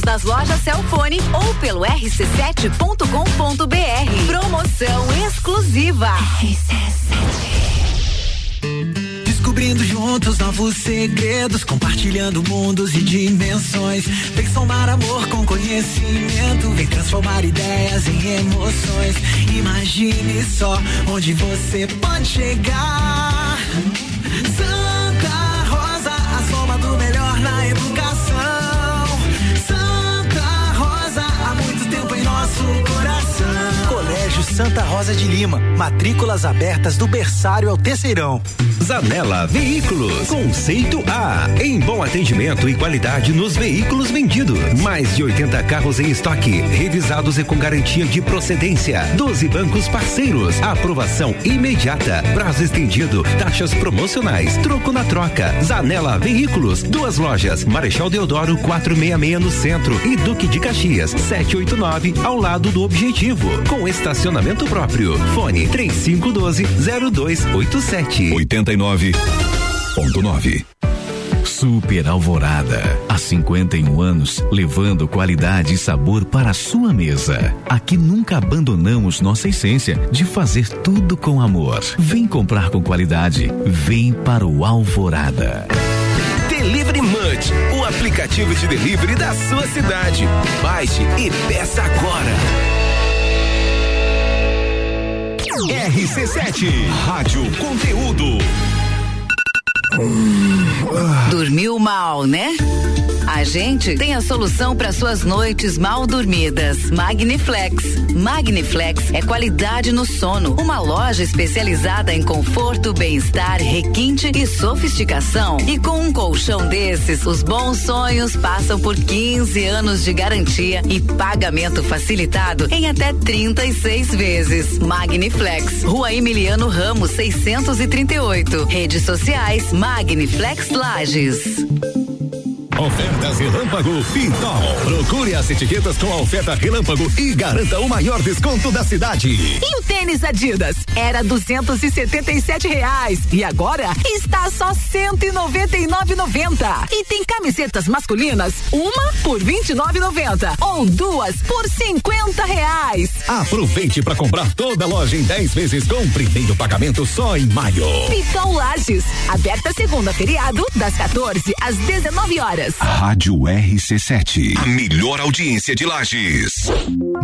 Nas lojas Celfone ou pelo rc7.com.br. Promoção exclusiva. Descobrindo juntos novos segredos, compartilhando mundos e dimensões. Vem somar amor com conhecimento, vem transformar ideias em emoções. Imagine só onde você pode chegar. Santa Rosa de Lima, matrículas abertas do berçário ao terceirão. Zanela Veículos, conceito A, em bom atendimento e qualidade nos veículos vendidos. Mais de 80 carros em estoque, revisados e com garantia de procedência. 12 bancos parceiros, aprovação imediata, prazo estendido, taxas promocionais, troco na troca. Zanela Veículos, duas lojas, Marechal Deodoro 466 no centro. E Duque de Caxias 789 ao lado do Objetivo, com estacionamento próprio. Fone 3512 0287. 89.9. Super Alvorada. Há 51 anos, levando qualidade e sabor para a sua mesa. Aqui nunca abandonamos nossa essência de fazer tudo com amor. Vem comprar com qualidade. Vem para o Alvorada. Delivery Munch, o aplicativo de delivery da sua cidade. Baixe e peça agora. RC7, Rádio Conteúdo. Dormiu mal, né? A gente tem a solução para suas noites mal dormidas. Magniflex. Magniflex é qualidade no sono. Uma loja especializada em conforto, bem-estar, requinte e sofisticação. E com um colchão desses, os bons sonhos passam por 15 anos de garantia e pagamento facilitado em até 36 vezes. Magniflex. Rua Emiliano Ramos, 638. Redes sociais Magniflex Lages. Ofertas Relâmpago Pitol. Procure as etiquetas com a oferta Relâmpago e garanta o maior desconto da cidade. E o tênis Adidas? Era duzentos e reais e agora está só cento e E tem camisetas masculinas, uma por vinte e ou duas por cinquenta reais. Aproveite para comprar toda a loja em 10 vezes com primeiro pagamento só em maio. Pitol Lages, aberta segunda feriado das 14 às 19 horas. Rádio RC7, a melhor audiência de Lages.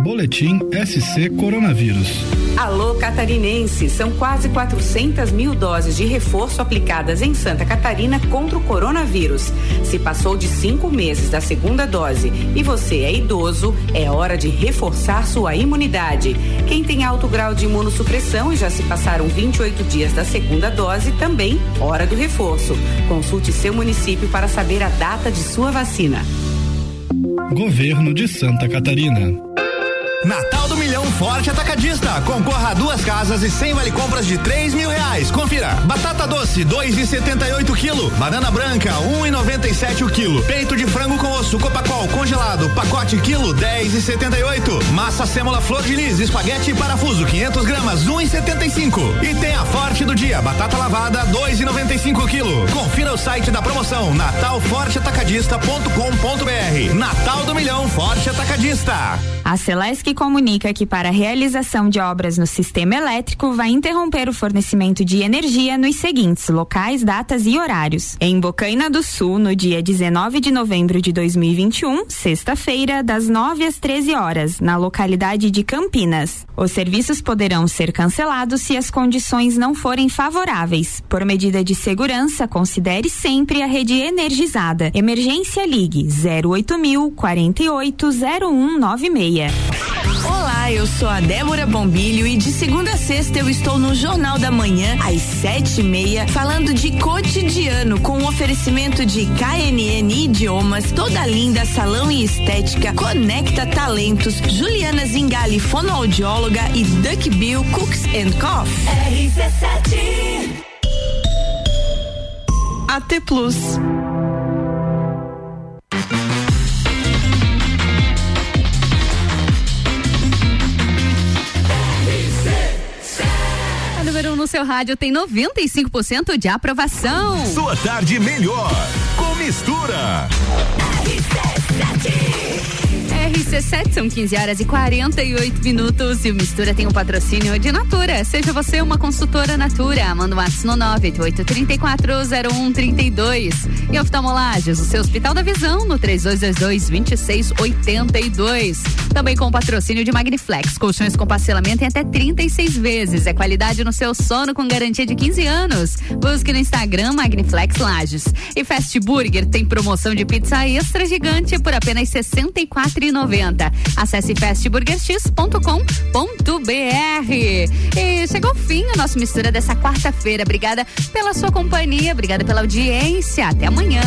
Boletim SC Coronavírus. Alô Catarinense, são quase 400 mil doses de reforço aplicadas em Santa Catarina contra o coronavírus. Se passou de cinco meses da segunda dose e você é idoso, é hora de reforçar sua imunidade. Quem tem alto grau de imunossupressão e já se passaram 28 dias da segunda dose, também hora do reforço. Consulte seu município para saber a data de sua vacina. Governo de Santa Catarina. Natal do Milhão Forte Atacadista. Concorra a duas casas e 100 vale compras de 3 mil reais. Confira. Batata doce, 2,78 quilo. Banana branca, 1,97 o quilo. Peito de frango com osso Copacol congelado, pacote quilo, 10,78. Massa sêmola flor de lis, espaguete e parafuso, 500 gramas, 1,75. E tem a Forte do dia, batata lavada, 2,95 quilo. Confira o site da promoção natalforteatacadista.com.br. Natal do Milhão Forte Atacadista. A Celesc comunica que para a realização de obras no sistema elétrico vai interromper o fornecimento de energia nos seguintes locais, datas e horários. Em Bocaina do Sul, no dia 19 de novembro de 2021, sexta-feira, das 9 às 13 horas, na localidade de Campinas. Os serviços poderão ser cancelados se as condições não forem favoráveis. Por medida de segurança, considere sempre a rede energizada. Emergência Ligue 08000 480196. Olá, eu sou a Débora Bombilho e de segunda a sexta eu estou no Jornal da Manhã, às sete e meia, falando de cotidiano, com o oferecimento de KNN Idiomas, Toda Linda Salão e Estética, Conecta Talentos, Juliana Zingali, fonoaudióloga e Duck Bill Cooks and Coffee. RC7 AT Plus. No seu rádio tem 95% de aprovação. Sua tarde melhor com mistura. RC7 RC7 são 15 horas e 48 minutos e o Mistura tem um patrocínio de Natura. Seja você uma consultora Natura, manda um ato no 988340132. E oftalmolagens, o seu Hospital da Visão no 3222-2682. Também com o patrocínio de Magniflex, colchões com parcelamento em até 36 vezes. É qualidade no seu sono com garantia de 15 anos. Busque no Instagram Magniflex Lages. E Fast Burger tem promoção de pizza extra gigante por apenas 64,90 90. Acesse festburgerx.com.br. E chegou o fim a nossa mistura dessa quarta-feira. Obrigada pela sua companhia, obrigada pela audiência. Até amanhã.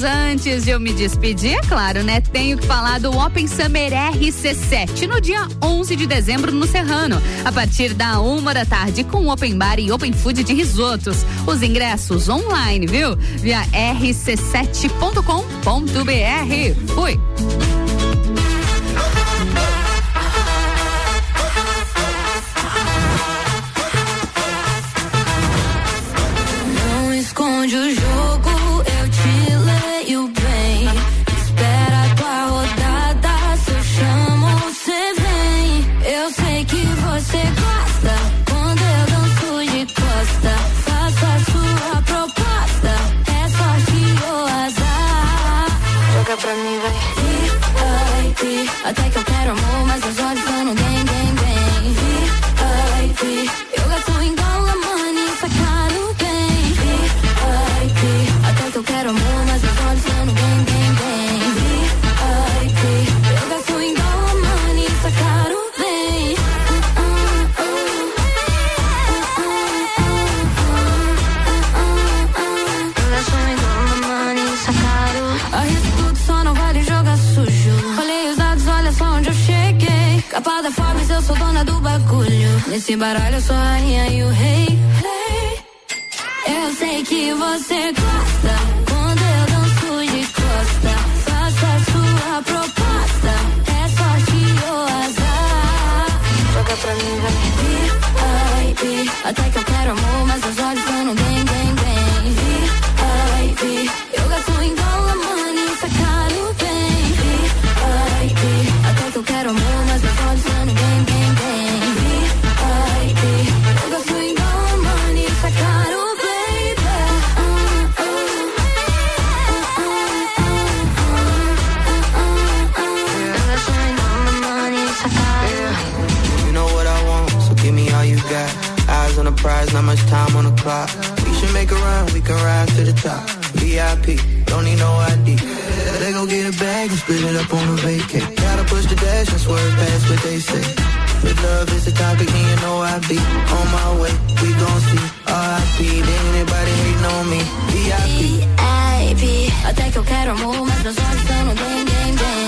Mas antes de eu me despedir, é claro, né? Tenho que falar do Open Summer RC7 no dia 11 de dezembro no Serrano, a partir da uma da tarde com Open Bar e Open Food de risotos. Os ingressos online, viu? Via rc7.com.br. Fui. Não Nesse baralho eu sou a rainha e o rei. Eu sei que você gosta quando eu danço de costa. Faço a sua proposta, é sorte ou azar. Joga pra mim, vai. Até que eu quero amor, mas os time on the clock. We should make a run, we can rise to the top. VIP, don't need no ID. They go get a bag and split it up on a vacay. Gotta push the dash and swerve past what they say. If love is the topic, then you know I be on my way. We gon' see RIP, then anybody hating on me. VIP. VIP, até que eu quero amor, mas meus olhos estão no bem, bem, bem.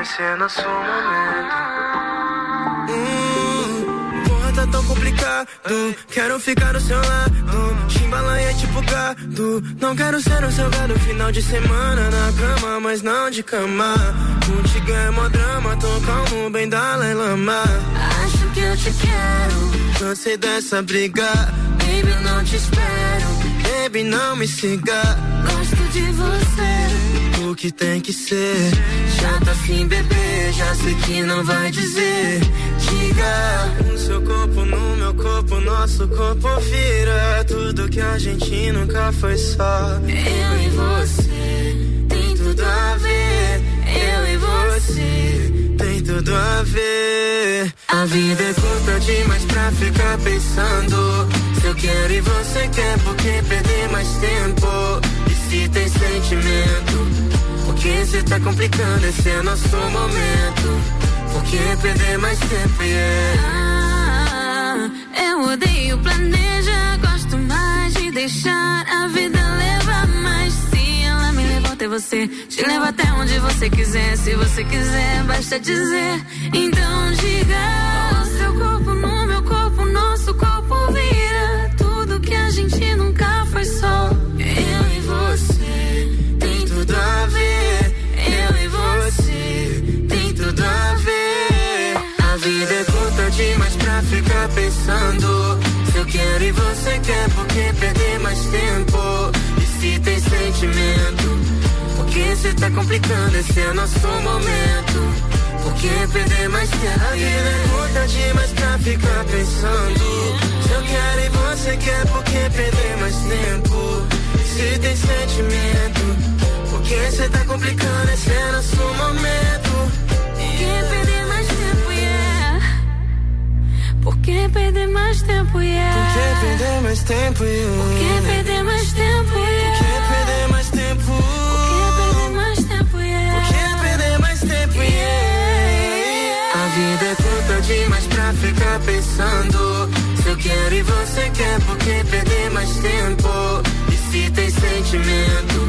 esse a sua momento. Hum, porra, tá tão complicado. Quero ficar do seu lado. Chimbalaia é tipo gato. Não quero ser o seu gado. Final de semana na cama, mas não de cama. Contigo é mó drama. Tô calmo, bem Dalai Lama. Acho que eu te quero. Cansei dessa briga. Baby, não te espero. Baby, não me siga. Gosto de você que tem que ser. Já tá fim, bebê, já sei que não vai dizer. Diga. Com seu corpo no meu corpo, nosso corpo vira. Tudo que a gente nunca foi só. Eu e você tem tudo a ver. Eu e você tem tudo a ver. A vida é curta demais pra ficar pensando. Se eu quero e você quer, por que perder mais tempo? E se tem sentimento? Porque cê tá complicando, esse é nosso momento. Por que perder mais tempo, yeah? Ah, eu odeio planejar, gosto mais de deixar a vida levar. Mas se ela me levou até você, te leva até onde você quiser. Se você quiser, basta dizer. Então diga: e por que perder mais tempo? E se tem sentimento? Por que cê tá complicando? Esse é nosso momento. Por que perder mais tempo? A vida é curta demais pra ficar pensando. Se eu quero e você quer, por que perder mais tempo? Se tem sentimento. Por que cê tá complicando? Esse é nosso momento. Por que perder que perder mais tempo, yeah? Por que perder mais tempo, yeah? Por que perder mais tempo, yeah? Por que perder mais tempo? A vida é curta demais pra ficar pensando. Se eu quero e você quer, por que perder mais tempo? E se tem sentimento?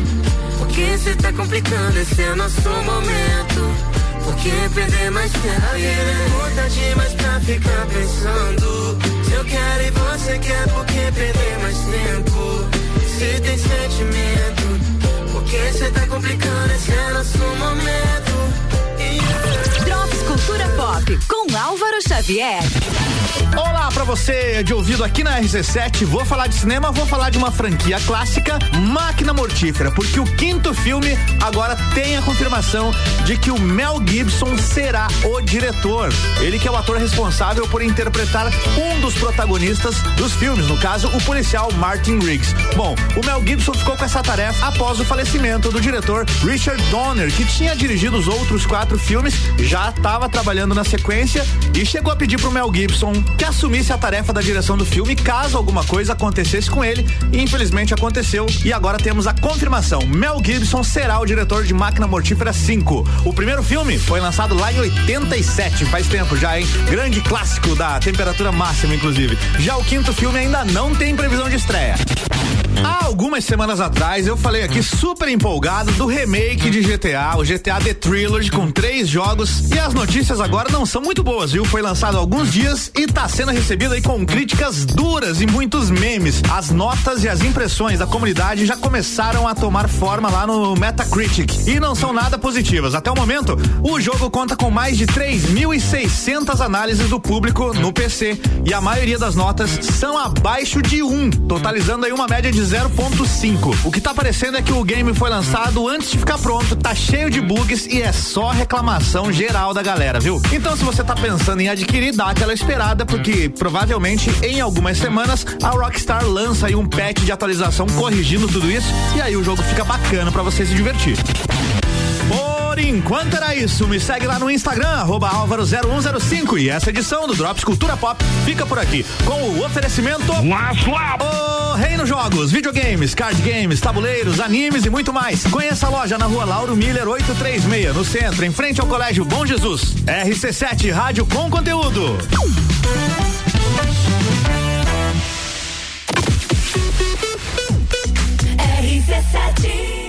Por que cê tá complicando? Esse é nosso momento. Por que perder mais tempo? A vida é curta demais pra ficar pensando. Se eu quero e você quer, por que perder mais tempo? Se tem sentimento, por que cê tá complicando? Esse é nosso momento. Drops Cultura Pop com Álvaro Xavier. Olá pra você de ouvido aqui na RC7. Vou falar de cinema, vou falar de uma franquia clássica, Máquina Mortífera, porque o quinto filme agora tem a confirmação de que o Mel Gibson será o diretor. Ele que é o ator responsável por interpretar um dos protagonistas dos filmes, no caso, o policial Martin Riggs. Bom, o Mel Gibson ficou com essa tarefa após o falecimento do diretor Richard Donner, que tinha dirigido os outros quatro filmes, já estava trabalhando na sequência e chegou a pedir pro Mel Gibson que assumisse a tarefa da direção do filme caso alguma coisa acontecesse com ele. E infelizmente aconteceu e agora temos a confirmação. Mel Gibson será o diretor de Máquina Mortífera 5. O primeiro filme foi lançado lá em 87, faz tempo já, hein? Grande clássico da temperatura máxima, inclusive. Já o quinto filme ainda não tem previsão de estreia. Há algumas semanas atrás eu falei aqui super empolgado do remake de GTA, o GTA The Trilogy, com três jogos. E as notícias agora não são muito boas, viu? Foi lançado há alguns dias e tá sendo recebido aí com críticas duras e muitos memes. As notas e as impressões da comunidade já começaram a tomar forma lá no Metacritic e não são nada positivas. Até o momento, o jogo conta com mais de 3.600 análises do público no PC e a maioria das notas são abaixo de 1, totalizando aí uma média de 0.5. O que tá parecendo é que o game foi lançado antes de ficar pronto, tá cheio de bugs e é só reclamação geral da galera, viu? Então se você tá pensando em adquirir, dá aquela esperada porque provavelmente em algumas semanas a Rockstar lança aí um patch de atualização corrigindo tudo isso e aí o jogo fica bacana para você se divertir senhor, enquanto era isso, me segue lá no Instagram, arroba Álvaro0105. E essa edição do Drops Cultura Pop fica por aqui, com o oferecimento. O Reino Jogos, videogames, card games, tabuleiros, animes e muito mais. Conheça a loja na rua Lauro Miller 836, no centro, em frente ao Colégio Bom Jesus. RC7 Rádio com conteúdo. RC7